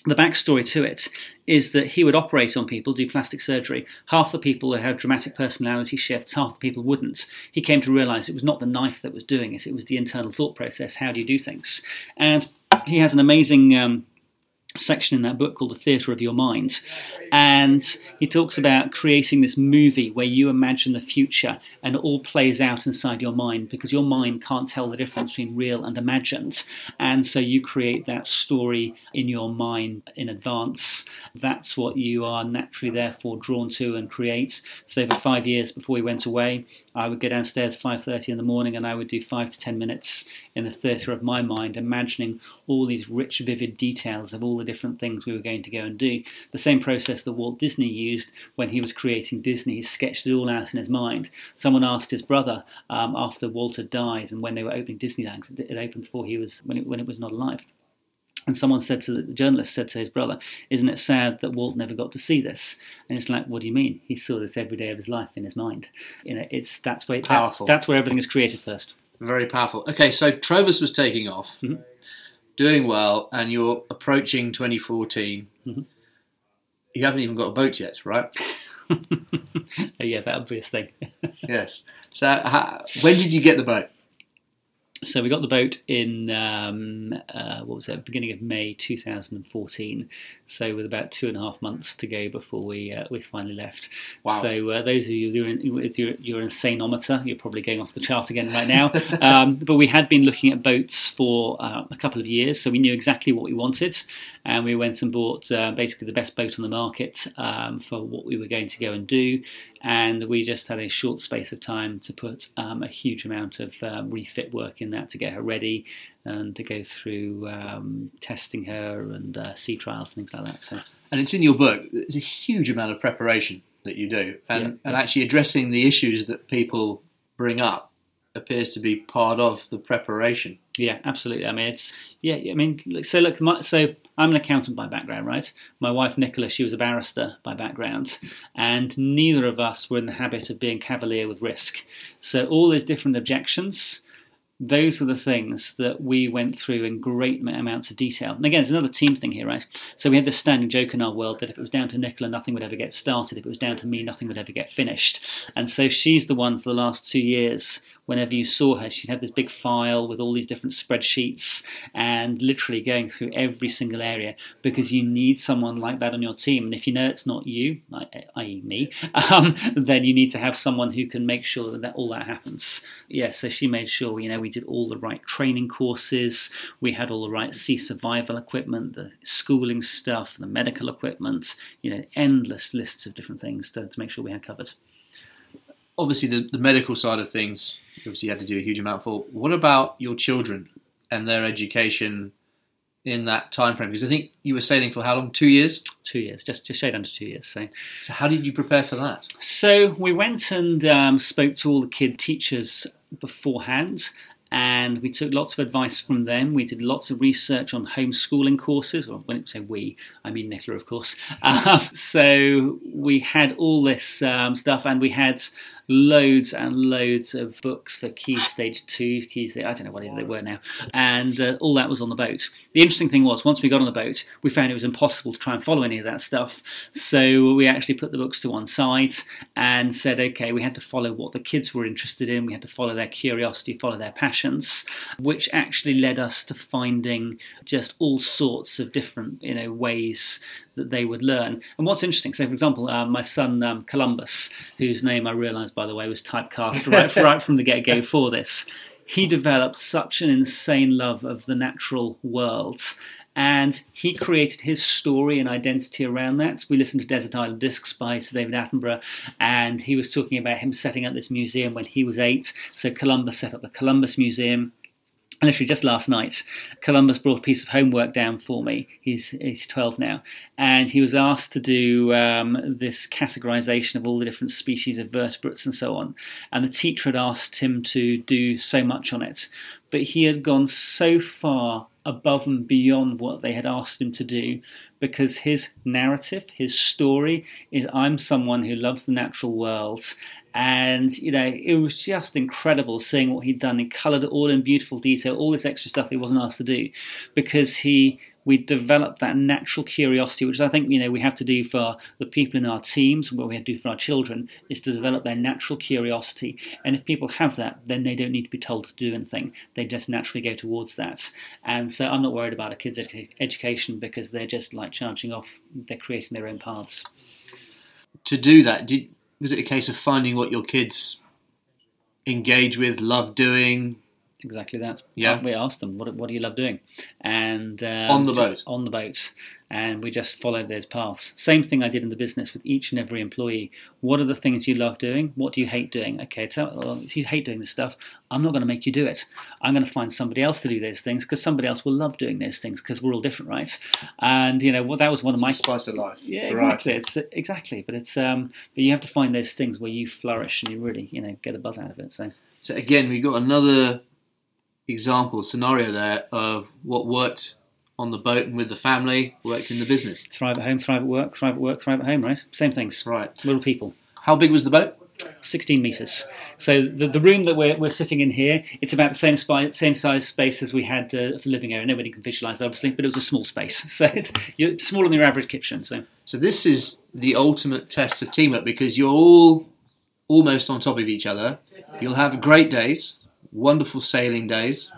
the backstory to it is that he would operate on people, do plastic surgery. Half the people would have dramatic personality shifts, half the people wouldn't. He came to realize it was not the knife that was doing it, it was the internal thought process. How do you do things? And he has an amazing um, section in that book called The Theatre of Your Mind. And he talks about creating this movie where you imagine the future and it all plays out inside your mind because your mind can't tell the difference between real and imagined. And so you create that story in your mind in advance. That's what you are naturally, therefore, drawn to and create. So for five years before we went away, I would go downstairs 5.30 in the morning and I would do five to ten minutes in the theatre of my mind, imagining all these rich, vivid details of all the different things we were going to go and do. The same process that Walt Disney used when he was creating Disney. He sketched it all out in his mind. Someone asked his brother um, after Walter died and when they were opening Disneyland, it opened before he was when it, when it was not alive. And someone said to the, the journalist said to his brother, "Isn't it sad that Walt never got to see this?" And it's like, "What do you mean? He saw this every day of his life in his mind. You know, it's that's where that's, Powerful. that's where everything is created first. Very powerful. Okay, so Trovus was taking off, Mhm. Doing well, and you're approaching 2014. Mhm. You haven't even got a boat yet, right? Yeah, that obvious thing. yes. So, how, when did you get the boat? So we got the boat in um, uh, what was it? Beginning of May 2014. So with about two and a half months to go before we uh, we finally left. Wow. So uh, those of you who are in, if you're, you're an insanometer, you're probably going off the chart again right now. um, but we had been looking at boats for uh, a couple of years, so we knew exactly what we wanted, and we went and bought uh, basically the best boat on the market um, for what we were going to go and do. And we just had a short space of time to put um, a huge amount of um, refit work in that to get her ready and to go through um, testing her and uh, sea trials and things like that. So And it's in your book. There's a huge amount of preparation that you do, and, Yeah. and actually addressing the issues that people bring up appears to be part of the preparation. Yeah, absolutely. I mean, it's yeah. I mean, so look, my, so I'm an accountant by background, right? My wife Nicola, she was a barrister by background, and neither of us were in the habit of being cavalier with risk. So all those different objections, those were the things that we went through in great amounts of detail. And again, it's another team thing here, right? So we had this standing joke in our world that if it was down to Nicola, nothing would ever get started. If it was down to me, nothing would ever get finished. And so she's the one for the last two years. Whenever you saw her, she'd have this big file with all these different spreadsheets and literally going through every single area because you need someone like that on your team. And if you know it's not you, i.e., me, um, then you need to have someone who can make sure that, that all that happens. Yeah, so she made sure you know we did all the right training courses, we had all the right sea survival equipment, the schooling stuff, the medical equipment, you know, endless lists of different things to, to make sure we had covered. Obviously, the, the medical side of things, obviously, you had to do a huge amount for. What about your children and their education in that time frame? Because I think you were sailing for how long? Two years. Two years, just just shade under two years. So. So, how did you prepare for that? So we went and um, spoke to all the kid teachers beforehand, and we took lots of advice from them. We did lots of research on homeschooling courses, or when I say we, I mean Nicola, of course. Um, so we had all this um, stuff, and we had loads and loads of books for Key Stage 2, Key Stage, I don't know what they were now, and uh, all that was on the boat. The interesting thing was, once we got on the boat, we found it was impossible to try and follow any of that stuff, so we actually put the books to one side and said, okay, we had to follow what the kids were interested in, we had to follow their curiosity, follow their passions, which actually led us to finding just all sorts of different, you know, ways that they would learn. And what's interesting, so for example, uh, my son um, Columbus, whose name I realised, by the way, was typecast right, right from the get go for this, he developed such an insane love of the natural world. And he created his story and identity around that. We listened to Desert Island Discs by Sir David Attenborough, and he was talking about him setting up this museum when he was eight. So Columbus set up the Columbus Museum. Literally just last night, Columbus brought a piece of homework down for me. He's he's 12 now, and he was asked to do um, this categorization of all the different species of vertebrates and so on. And the teacher had asked him to do so much on it, but he had gone so far above and beyond what they had asked him to do because his narrative, his story is I'm someone who loves the natural world and you know it was just incredible seeing what he'd done. He coloured it all in beautiful detail all this extra stuff he wasn't asked to do because he we developed that natural curiosity which i think you know we have to do for the people in our teams what we have to do for our children is to develop their natural curiosity. And if people have that then they don't need to be told to do anything. They just naturally go towards that. And so i'm not worried about a kid's edu- education because they're just like charging off. They're creating their own paths. To do that, did was it a case of finding what your kids engage with, love doing? Exactly that. Yeah. We asked them, "What, what do you love doing?" And um, On the boat? on the boat, and we just followed those paths. Same thing I did in the business with each and every employee. What are the things you love doing? What do you hate doing? Okay, tell well, if you hate doing this stuff, I'm not going to make you do it. I'm going to find somebody else to do those things because somebody else will love doing those things because we're all different, right? And you know, well, that was one of my spice of life. yeah, exactly. It's exactly, but it's um, but you have to find those things where you flourish and you really, you know, get a buzz out of it. So. So again, we got another example scenario there of what worked on the boat and with the family worked in the business. Thrive at home, thrive at work, thrive at work, thrive at home, right? Same things. Right. Little people. How big was the boat? 16 meters. So the, the room that we're, we're sitting in here, it's about the same, spi- same size space as we had uh, for living area. Nobody can visualize that, obviously, but it was a small space. So it's you're smaller than your average kitchen. So So this is the ultimate test of teamwork because you're all almost on top of each other. You'll have great days, wonderful sailing days,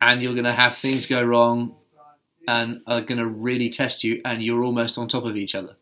and you're going to have things go wrong and are going to really test you, and you're almost on top of each other.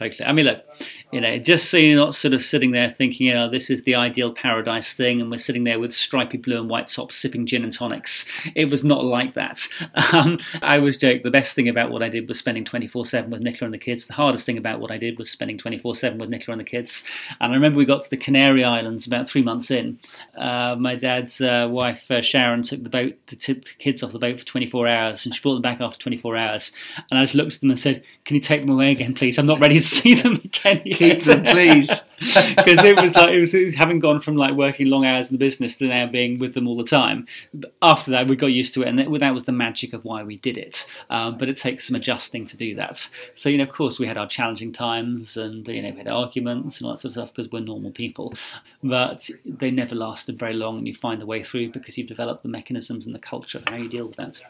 Totally. I mean, look, you know, just so you're not sort of sitting there thinking, you know, this is the ideal paradise thing, and we're sitting there with stripy blue and white tops sipping gin and tonics. It was not like that. Um, I was joking. The best thing about what I did was spending 24 7 with Nicola and the kids. The hardest thing about what I did was spending 24 7 with Nicola and the kids. And I remember we got to the Canary Islands about three months in. Uh, my dad's uh, wife, uh, Sharon, took the boat, the kids off the boat for 24 hours, and she brought them back after 24 hours. And I just looked at them and said, Can you take them away again, please? I'm not ready to see them again. yet." Keep them, please. because it was like it was having gone from like working long hours in the business to now being with them all the time. But after that, we got used to it, and that that was the magic of why we did it. Um, but it takes some adjusting to do that. So you know, of course, we had our challenging times, and you know, we had arguments and all that sort of stuff because we're normal people. But they never lasted very long, and you find the way through because you've developed the mechanisms and the culture of how you deal with that.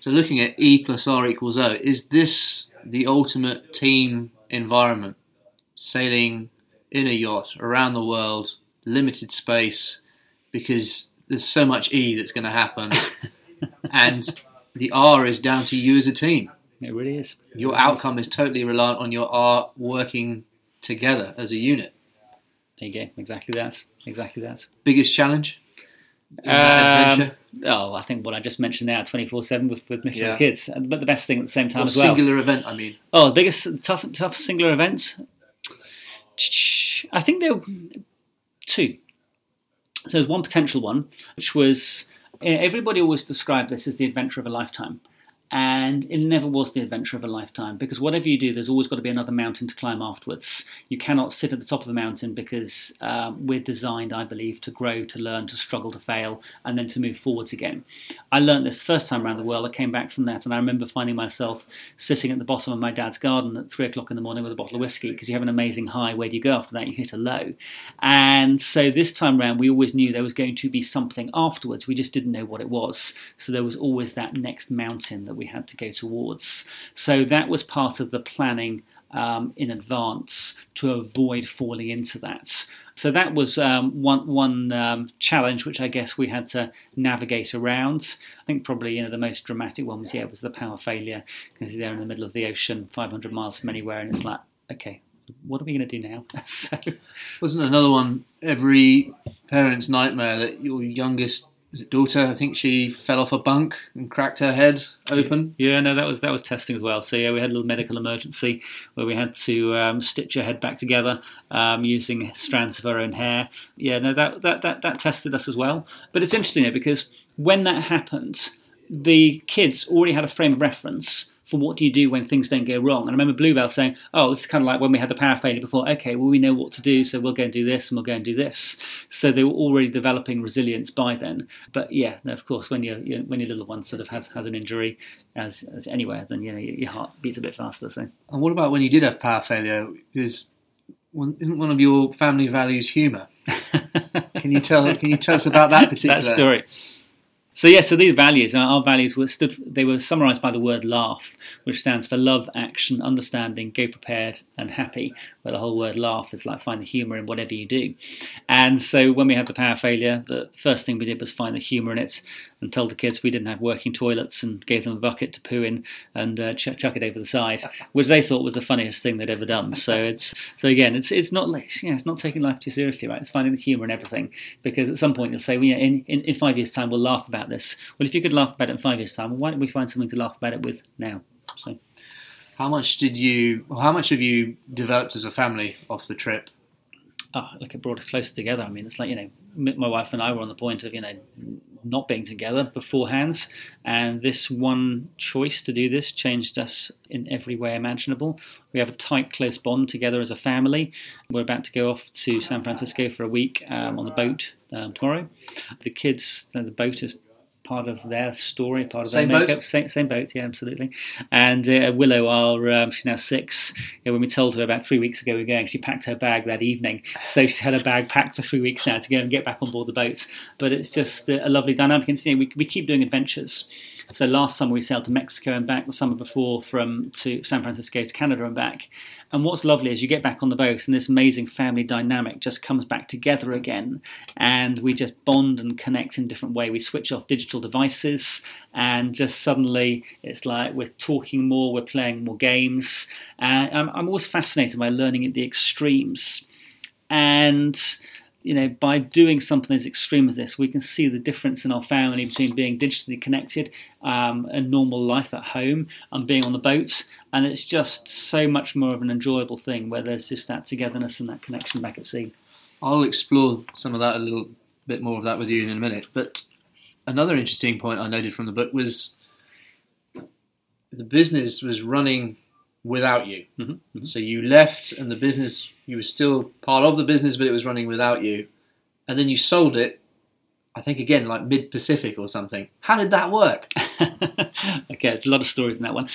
So looking at E plus R equals O, is this the ultimate team environment? Sailing in a yacht around the world, limited space, because there's so much E that's going to happen, and the R is down to you as a team. It really is. Your outcome is totally reliant on your R working together as a unit. There you go. Exactly that. Exactly that. Biggest challenge? Um, adventure? oh, I think what I just mentioned now, twenty four seven with with Nicola Yeah. kids. But the best thing at the same time Or as well. singular event, I mean. Oh, the biggest tough tough singular events. I think there were two. So there's one potential one, which was eh, everybody always described this as the adventure of a lifetime. And it never was the adventure of a lifetime because whatever you do, there's always got to be another mountain to climb afterwards. You cannot sit at the top of a mountain because um, we're designed, I believe, to grow, to learn, to struggle, to fail, and then to move forwards again. I learned this first time around the world. I came back from that, and I remember finding myself sitting at the bottom of my dad's garden at three o'clock in the morning with a bottle of whiskey because you have an amazing high. Where do you go after that? You hit a low. And so this time round, we always knew there was going to be something afterwards. We just didn't know what it was. So there was always that next mountain that we had to go towards. So that was part of the planning um, in advance to avoid falling into that. So that was um, one one um, challenge which I guess we had to navigate around. I think probably you know the most dramatic one was yeah was the power failure because there in the middle of the ocean, 500 miles from anywhere, and it's like okay, what are we going to do now? so Wasn't another one every parent's nightmare that your youngest was it daughter? I think she fell off a bunk and cracked her head open. Yeah, no, that was that was testing as well. So yeah, we had a little medical emergency where we had to um, stitch her head back together um, using strands of her own hair. Yeah, no, that, that that that tested us as well. But it's interesting because when that happened, the kids already had a frame of reference for what do you do when things don't go wrong. And I remember Bluebell saying, "Oh, this is kind of like when we had the power failure before. Okay, well we know what to do, so we'll go and do this and we'll go and do this." So they were already developing resilience by then. But yeah, no, of course, when your you when your little one sort of has, has an injury, as, as anywhere, then you know your, your heart beats a bit faster. So And what about when you did have power failure? Because isn't one of your family values humour? Can you tell? Can you tell us about that particular that story. So yeah, so these values, our- values were stood. They were summarised by the word "laugh," which stands for love, action, understanding, go prepared, and happy. Where the whole word "laugh" is like find the humour in whatever you do. And so when we had the power failure, the first thing we did was find the humour in it, and told the kids we didn't have working toilets, and gave them a bucket to poo in and uh, ch- chuck it over the side, which they thought was the funniest thing they'd ever done. So it's so again, it's it's not like you know, it's not taking life too seriously, right? It's finding the humour in everything because at some point you'll say, well, yeah, in, in in five years' time we'll laugh about this. Well, if you could laugh about it in five years' time, well, why don't we find something to laugh about it with now? So. How much did you? How much have you developed as a family off the trip? Oh, like it brought us closer together. I mean, it's like you know, my wife and I were on the point of you know not being together beforehand, and this one choice to do this changed us in every way imaginable. We have a tight, close bond together as a family. We're about to go off to San Francisco for a week um, on the boat um, tomorrow. The kids, the boat is part of their story, part of Same their boat? makeup. Same, same boat, yeah, absolutely. And uh, Willow, our um, she's now six. You know, when we told her about three weeks ago we we're going, she packed her bag that evening. So she's had her bag packed for three weeks now to go and get back on board the boat. But it's just a lovely dynamic. And you know, we we keep doing adventures. So last summer we sailed to Mexico and back. The summer before from to San Francisco to Canada and back. And what's lovely is you get back on the boat and this amazing family dynamic just comes back together again, and we just bond and connect in a different way. We switch off digital devices, and just suddenly it's like we're talking more, we're playing more games. And I'm, I'm always fascinated by learning at the extremes, and you know, by doing something as extreme as this, we can see the difference in our family between being digitally connected um, and normal life at home and being on the boat. And it's just so much more of an enjoyable thing where there's just that togetherness and that connection back at sea. I'll explore some of that a little bit more of that with you in a minute. But another interesting point I noted from the book was the business was running without you. Mm-hmm. So you left, and the business you were still part of the business, but it was running without you. And then you sold it. I think again, like mid Pacific or something. How did that work? okay, there's a lot of stories in that one.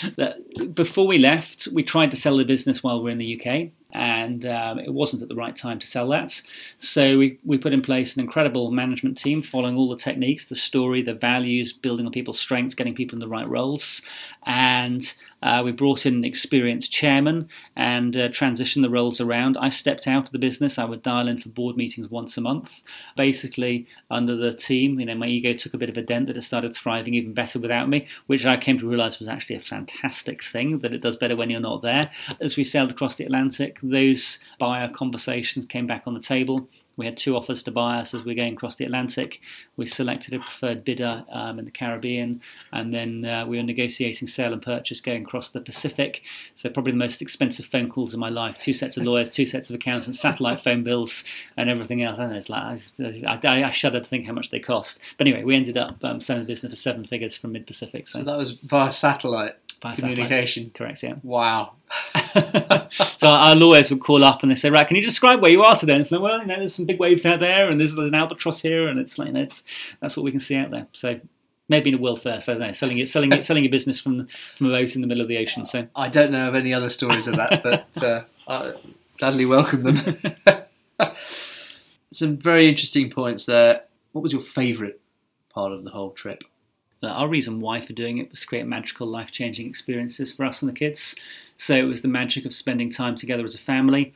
Before we left, we tried to sell the business while we we're in the UK, and um, it wasn't at the right time to sell that. So we, we put in place an incredible management team following all the techniques, the story, the values, building on people's strengths, getting people in the right roles. And uh, we brought in an experienced chairman and uh, transitioned the roles around. I stepped out of the business. I would dial in for board meetings once a month. Basically, under the team, you know, my ego took a bit of a dent that it started thriving even better without me, which I came to realize was actually a fantastic thing, that it does better when you're not there. As we sailed across the Atlantic, those buyer conversations came back on the table. We had two offers to buy us as we were going across the Atlantic. We selected a preferred bidder um, in the Caribbean, and then uh, we were negotiating sale and purchase going across the Pacific. So, probably the most expensive phone calls in my life two sets of lawyers, two sets of accountants, satellite phone bills, and everything else. I know, it's like, I, I, I, shudder to think how much they cost. But anyway, we ended up um, selling the business for seven figures from mid Pacific. So. so. that was via satellite communication. Correct, yeah. Wow. so our lawyers would call up and they say, right, can you describe where you are today? And it's like, well, you know, there's some big waves out there, and there's, there's an albatross here, and it's like, you know, it's, that's what we can see out there. So maybe in a world first, I don't know, selling it, selling it, selling your business from from a boat in the middle of the ocean. So I don't know of any other stories of that, but uh, I gladly welcome them. some very interesting points there. What was your favourite part of the whole trip? Our reason why for doing it was to create magical, life changing experiences for us and the kids. So it was the magic of spending time together as a family,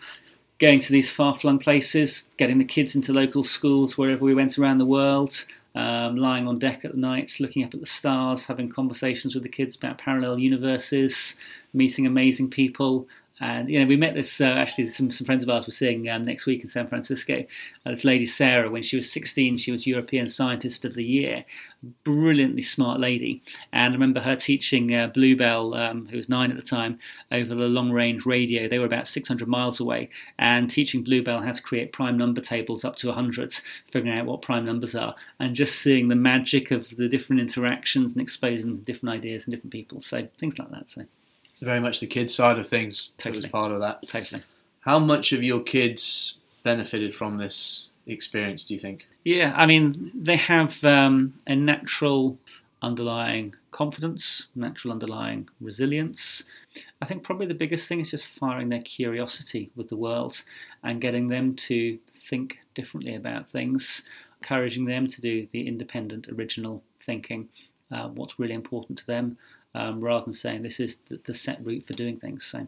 going to these far flung places, getting the kids into local schools wherever we went around the world. Um, lying on deck at night, looking up at the stars, having conversations with the kids about parallel universes, meeting amazing people, and you know, we met this uh, actually. Some, some friends of ours were seeing um, next week in San Francisco. Uh, this lady Sarah, when she was 16, she was European Scientist of the Year. Brilliantly smart lady, and I remember her teaching uh, Bluebell, um, who was nine at the time, over the long-range radio. They were about 600 miles away, and teaching Bluebell how to create prime number tables up to 100, figuring out what prime numbers are, and just seeing the magic of the different interactions and exposing different ideas and different people. So things like that. So. Very much the kids' side of things totally. was part of that. Totally. How much of your kids benefited from this experience, do you think? Yeah, I mean, they have um, a natural underlying confidence, natural underlying resilience. I think probably the biggest thing is just firing their curiosity with the world and getting them to think differently about things, encouraging them to do the independent, original thinking, uh, what's really important to them, um, rather than saying this is the, the, set route for doing things. So,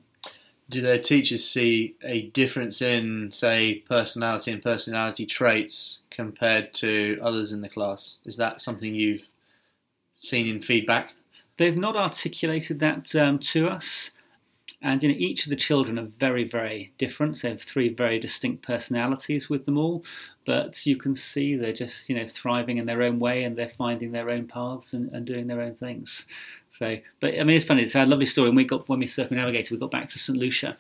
do their teachers see a difference in, say, personality and personality traits compared to others in the class? Is that something you've seen in feedback? They've not articulated that um, to us. And you know, each of the children are very, very different. They have three very distinct personalities with them all, but you can see they're just you know thriving in their own way and they're finding their own paths and, and doing their own things. So, but I mean, it's funny. It's a lovely story. When we got when we circumnavigated, we got back to St Lucia,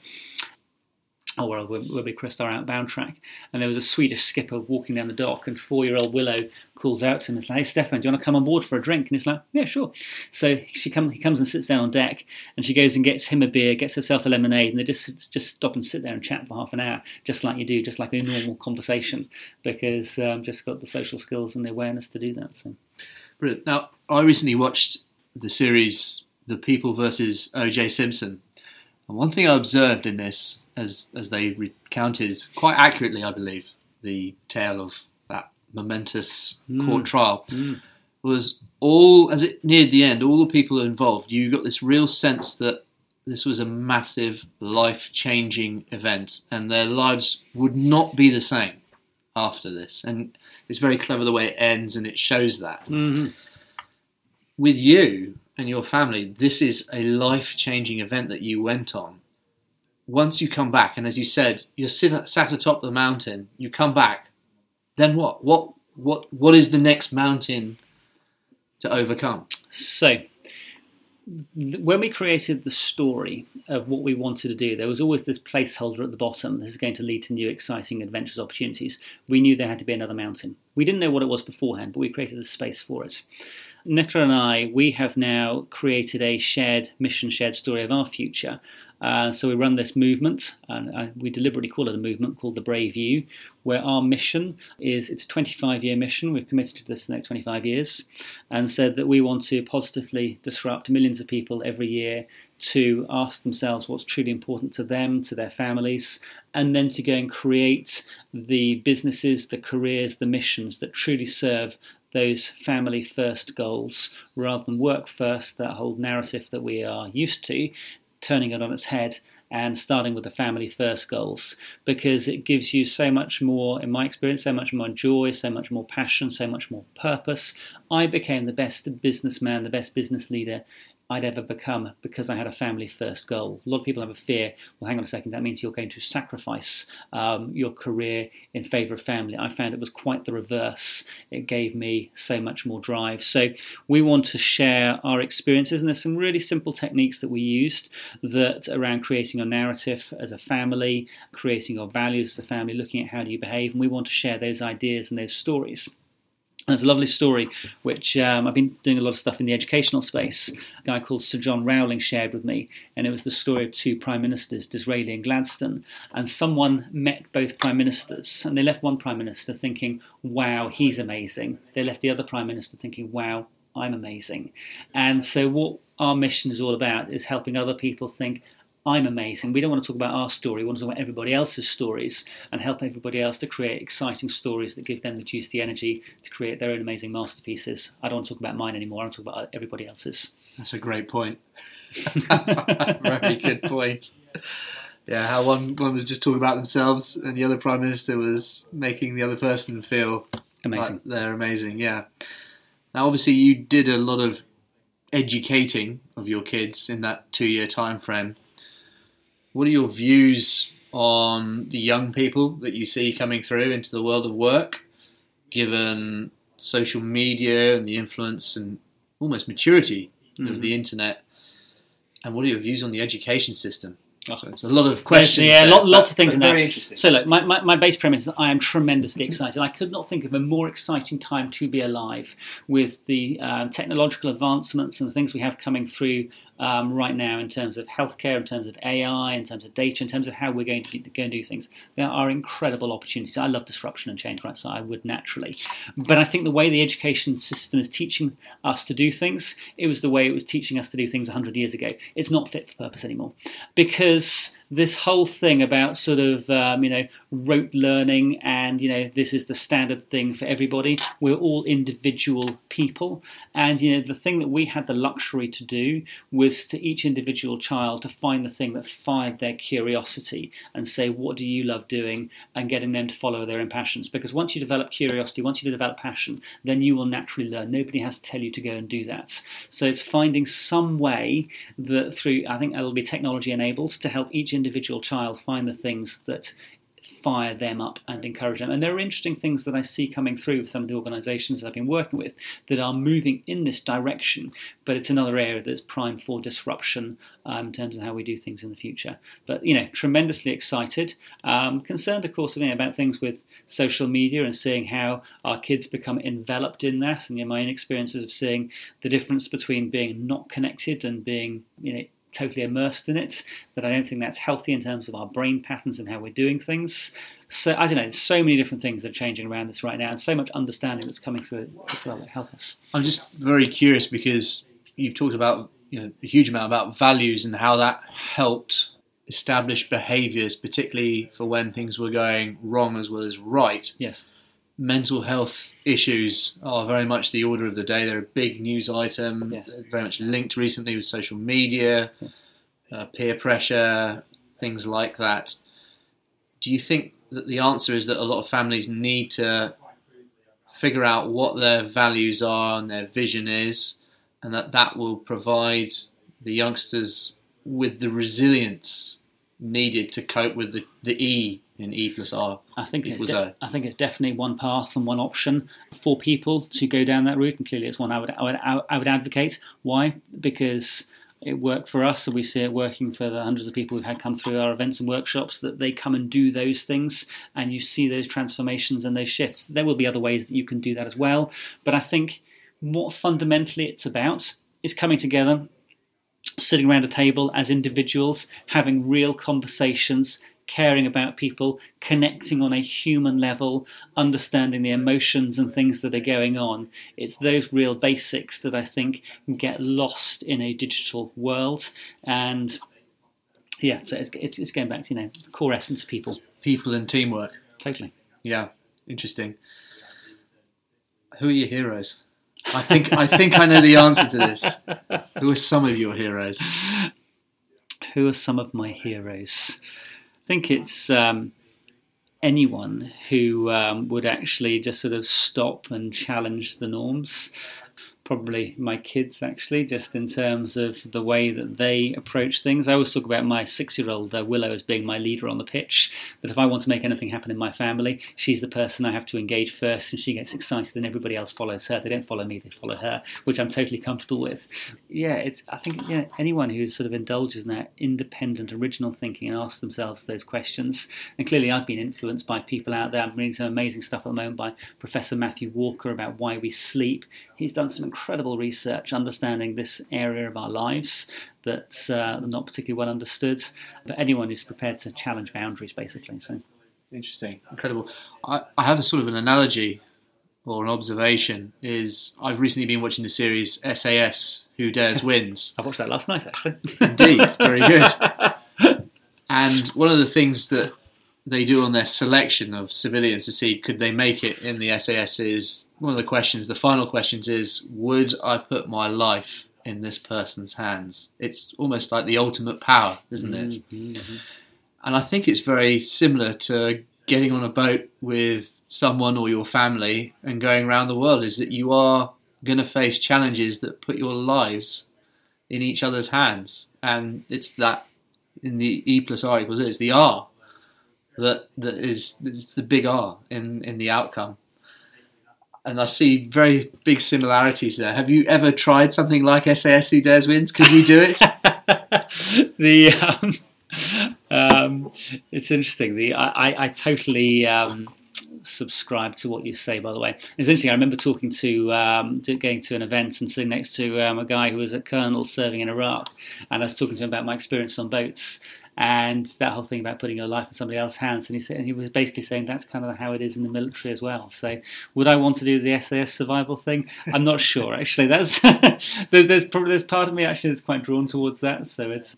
or where, where we crossed our outbound track, and there was a Swedish skipper walking down the dock, and four-year-old Willow calls out to him, "It's like, hey Stefan, do you want to come on board for a drink?" And he's like, "Yeah, sure." So she comes, he comes and sits down on deck, and she goes and gets him a beer, gets herself a lemonade, and they just just stop and sit there and chat for half an hour, just like you do, just like a normal conversation, because um, just got the social skills and the awareness to do that. So. Brilliant. Now, I recently watched the series The People versus O.J. Simpson, and one thing I observed in this, as as they recounted quite accurately, I believe, the tale of that momentous Mm. court trial, Mm. was all as it neared the end. All the people involved, you got this real sense that this was a massive, life-changing event, and their lives would not be the same after this. And it's very clever the way it ends, and it shows that Mhm. With you and your family, this is a life changing event that you went on. Once you come back, and as you said, you're sit, sat atop the mountain, you come back, then what? What what what is the next mountain to overcome? So, when we created the story of what we wanted to do, there was always this placeholder at the bottom. This is going to lead to new, exciting adventures, opportunities. We knew there had to be another mountain. We didn't know what it was beforehand, but we created the space for it. Netta and I, we have now created a shared mission, shared story of our future. Uh, so we run this movement, and uh, we deliberately call it a movement called the Brave You, where our mission is it's a 25 year mission. We've committed to this the next 25 years, and said that we want to positively disrupt millions of people every year to ask themselves what's truly important to them, to their families, and then to go and create the businesses, the careers, the missions that truly serve those family first goals rather than work first, that whole narrative that we are used to, turning it on its head and starting with the family first goals because it gives you so much more, in my experience, so much more joy, so much more passion, so much more purpose. I became the best businessman, the best business leader I'd ever become because I had a family first goal. A lot of people have a fear. Well, hang on a second. That means you're going to sacrifice um, your career in favour of family. I found it was quite the reverse. It gave me so much more drive. So we want to share our experiences, and there's some really simple techniques that we used that around creating your narrative as a family, creating your values as a family, looking at how do you behave, and we want to share those ideas and those stories. There's a lovely story which um, I've been doing a lot of stuff in the educational space. A guy called Sir John Rowling shared with me, and it was the story of two prime ministers, Disraeli and Gladstone. And someone met both prime ministers, and they left one prime minister thinking, "Wow, he's amazing." They left the other prime minister thinking, "Wow, I'm amazing." And so, what our mission is all about is helping other people think. I'm amazing. We don't want to talk about our story. We want to talk about everybody else's stories and help everybody else to create exciting stories that give them the juice, the energy to create their own amazing masterpieces. I don't want to talk about mine anymore. I want to talk about everybody else's. That's a great point. Very good point. Yeah, how one one was just talking about themselves, and the other prime minister was making the other person feel Amazing. like they're amazing. Yeah. Now, obviously, you did a lot of educating of your kids in that two-year time frame. What are your views on the young people that you see coming through into the world of work, given social media and the influence and almost maturity of Mhm. the internet? And what are your views on the education system? Oh. So it's a lot of questions. yeah, there, lot- lots of things in there. Very interesting. So, look, my, my, my base premise is I am tremendously excited. I could not think of a more exciting time to be alive with the um, technological advancements and the things we have coming through um, right now in terms of healthcare, in terms of AI, in terms of data, in terms of how we're going to be, go and do things. There are incredible opportunities. I love disruption and change, right? So I would naturally. But I think the way the education system is teaching us to do things, it was the way it was teaching us to do things 100 years ago. It's not fit for purpose anymore because this whole thing about sort of um, you know rote learning and you know this is the standard thing for everybody. We're all individual people. And you know the thing that we had the luxury to do was to each individual child to find the thing that fired their curiosity and say what do you love doing? and getting them to follow their own passions. Because once you develop curiosity once you develop passion then you will naturally learn. Nobody has to tell you to go and do that. So it's finding some way that through i think it'll be technology enabled to help each individual child find the things that fire them up and encourage them. And there are interesting things that I see coming through with some of the organisations that I've been working with that are moving in this direction, but it's another area that's prime for disruption um, in terms of how we do things in the future. But, you know, tremendously excited. Um, concerned, of course, about things with social media and seeing how our kids become enveloped in that. And you know, my own experiences of seeing the difference between being not connected and being, you know, totally immersed in it, that I don't think that's healthy in terms of our brain patterns and how we're doing things. So I don't know. There's so many different things that are changing around this right now, and so much understanding that's coming through it as well that help us. I'm just very curious because you've talked about you know a huge amount about values and how that helped establish behaviours, particularly for when things were going wrong as well as right. Yes. Mental health issues are very much the order of the day. They're a big news item, Yes. very much linked recently with social media, Yes. uh, peer pressure, things like that. Do you think that the answer is that a lot of families need to figure out what their values are and their vision is, and that that will provide the youngsters with the resilience needed to cope with the, the E in E plus R? I think it's de-? I think it's definitely one path and one option for people to go down that route, and clearly it's one I would I would I would advocate. Why? Because it worked for us, and we see it working for the hundreds of people we've had come through our events and workshops. That they come and do those things, and you see those transformations and those shifts. There will be other ways that you can do that as well, but I think what fundamentally it's about is coming together sitting around a table as individuals, having real conversations, caring about people, connecting on a human level, understanding the emotions and things that are going on. It's those real basics that I think get lost in a digital world. And yeah, so it's, it's, it's going back to, you know, the core essence of people. People and teamwork. Totally. Yeah, interesting. Who are your heroes? I think I think I know the answer to this. Who are some of your heroes? who are some of my heroes? Think it's um, anyone who um, would actually just sort of stop and challenge the norms. Probably my kids, actually, just in terms of the way that they approach things. I always talk about my six year old uh, Willow as being my leader on the pitch. That if I want to make anything happen in my family, she's the person I have to engage first, and she gets excited, and everybody else follows her. They don't follow me, they follow her, which I'm totally comfortable with. Yeah, it's. I think yeah, anyone who sort of indulges in that independent, original thinking and asks themselves those questions. And clearly, I've been influenced by people out there. I'm reading some amazing stuff at the moment by Professor Matthew Walker about why we sleep. He's done some incredible research understanding this area of our lives that's uh, not particularly well understood. But anyone who's prepared to challenge boundaries, basically. So Interesting, incredible. I, I have a sort of an analogy or an observation. Is I've recently been watching the series SAS: Who Dares Wins. I watched that last night, actually. Indeed, very good. And one of the things that they do on their selection of civilians to see could they make it in the SAS is one of the questions. The final questions is, would I put my life in this person's hands? It's almost like the ultimate power, isn't it? Mhm. And I think it's very similar to getting on a boat with someone or your family and going around the world. Is that you are going to face challenges that put your lives in each other's hands, and it's that in the E plus R equals it's the R that that is it's the big R in in the outcome. And I see very big similarities there. Have you ever tried something like SAS Who Dares Wins? Could you do it? the um, um, it's interesting. The I, I, I totally um, subscribe to what you say. By the way, it's interesting. I remember talking to, um, going to an event and sitting next to um, a guy who was a colonel serving in Iraq, and I was talking to him about my experience on boats. And that whole thing about putting your life in somebody else's hands, and he said, and he was basically saying that's kind of how it is in the military as well. So, would I want to do the SAS survival thing? I'm not sure. Actually, that's there's probably there's part of me actually that's quite drawn towards that. So it's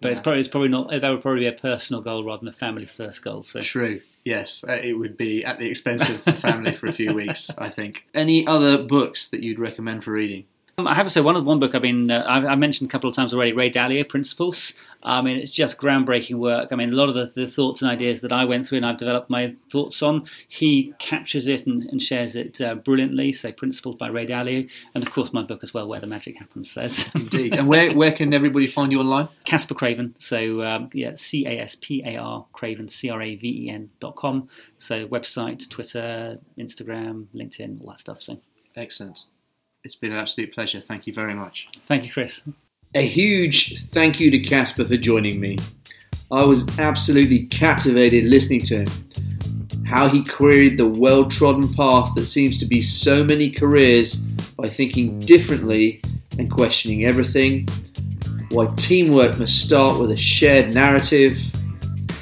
but it's probably it's probably not that would probably be a personal goal rather than a family first goal. So True. Yes, uh, it would be at the expense of the family for a few weeks. I think. Any other books that you'd recommend for reading? Um, I have to say one one book I've been uh, I've, I mentioned a couple of times already. Ray Dalio Principles. I mean, it's just groundbreaking work. I mean, a lot of the, the thoughts and ideas that I went through and I've developed my thoughts on, he captures it and, and shares it uh, brilliantly. So, Principles by Ray Dalio, and of course my book as well, Where the Magic Happens. So Indeed. and where where can everybody find you online? Caspar Craven. So um, yeah, C A S P A R Craven C R A V E N dot com. So website, Twitter, Instagram, LinkedIn, all that stuff. So Excellent. It's been an absolute pleasure. Thank you very much. thank you, Chris. A huge thank you to Caspar for joining me. I was absolutely captivated listening to him. How he queried the well trodden path that seems to be so many careers by thinking differently and questioning everything. why teamwork must start with a shared narrative,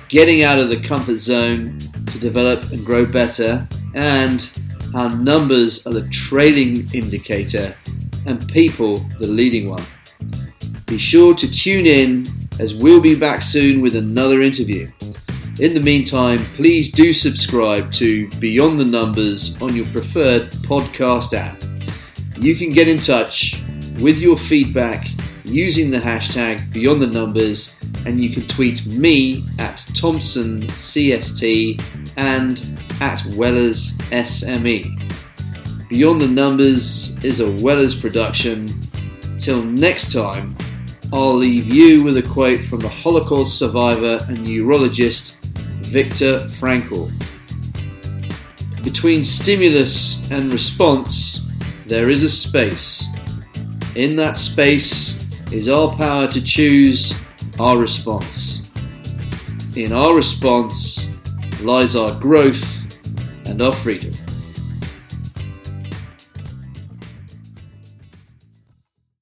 getting out of the comfort zone to develop and grow better, and how numbers are the trailing indicator and people the leading one. Be sure to tune in as we'll be back soon with another interview. In the meantime, please do subscribe to Beyond the Numbers on your preferred podcast app. You can get in touch with your feedback using the hashtag Beyond the Numbers, and you can tweet me at ThompsonCST and at Wellers SME. Beyond the Numbers is a Wellers production. Till next time, I'll leave you with a quote from the Holocaust survivor and neurologist Viktor Frankl. Between stimulus and response, there is a space. In that space is our power to choose our response. In our response lies our growth and our freedom.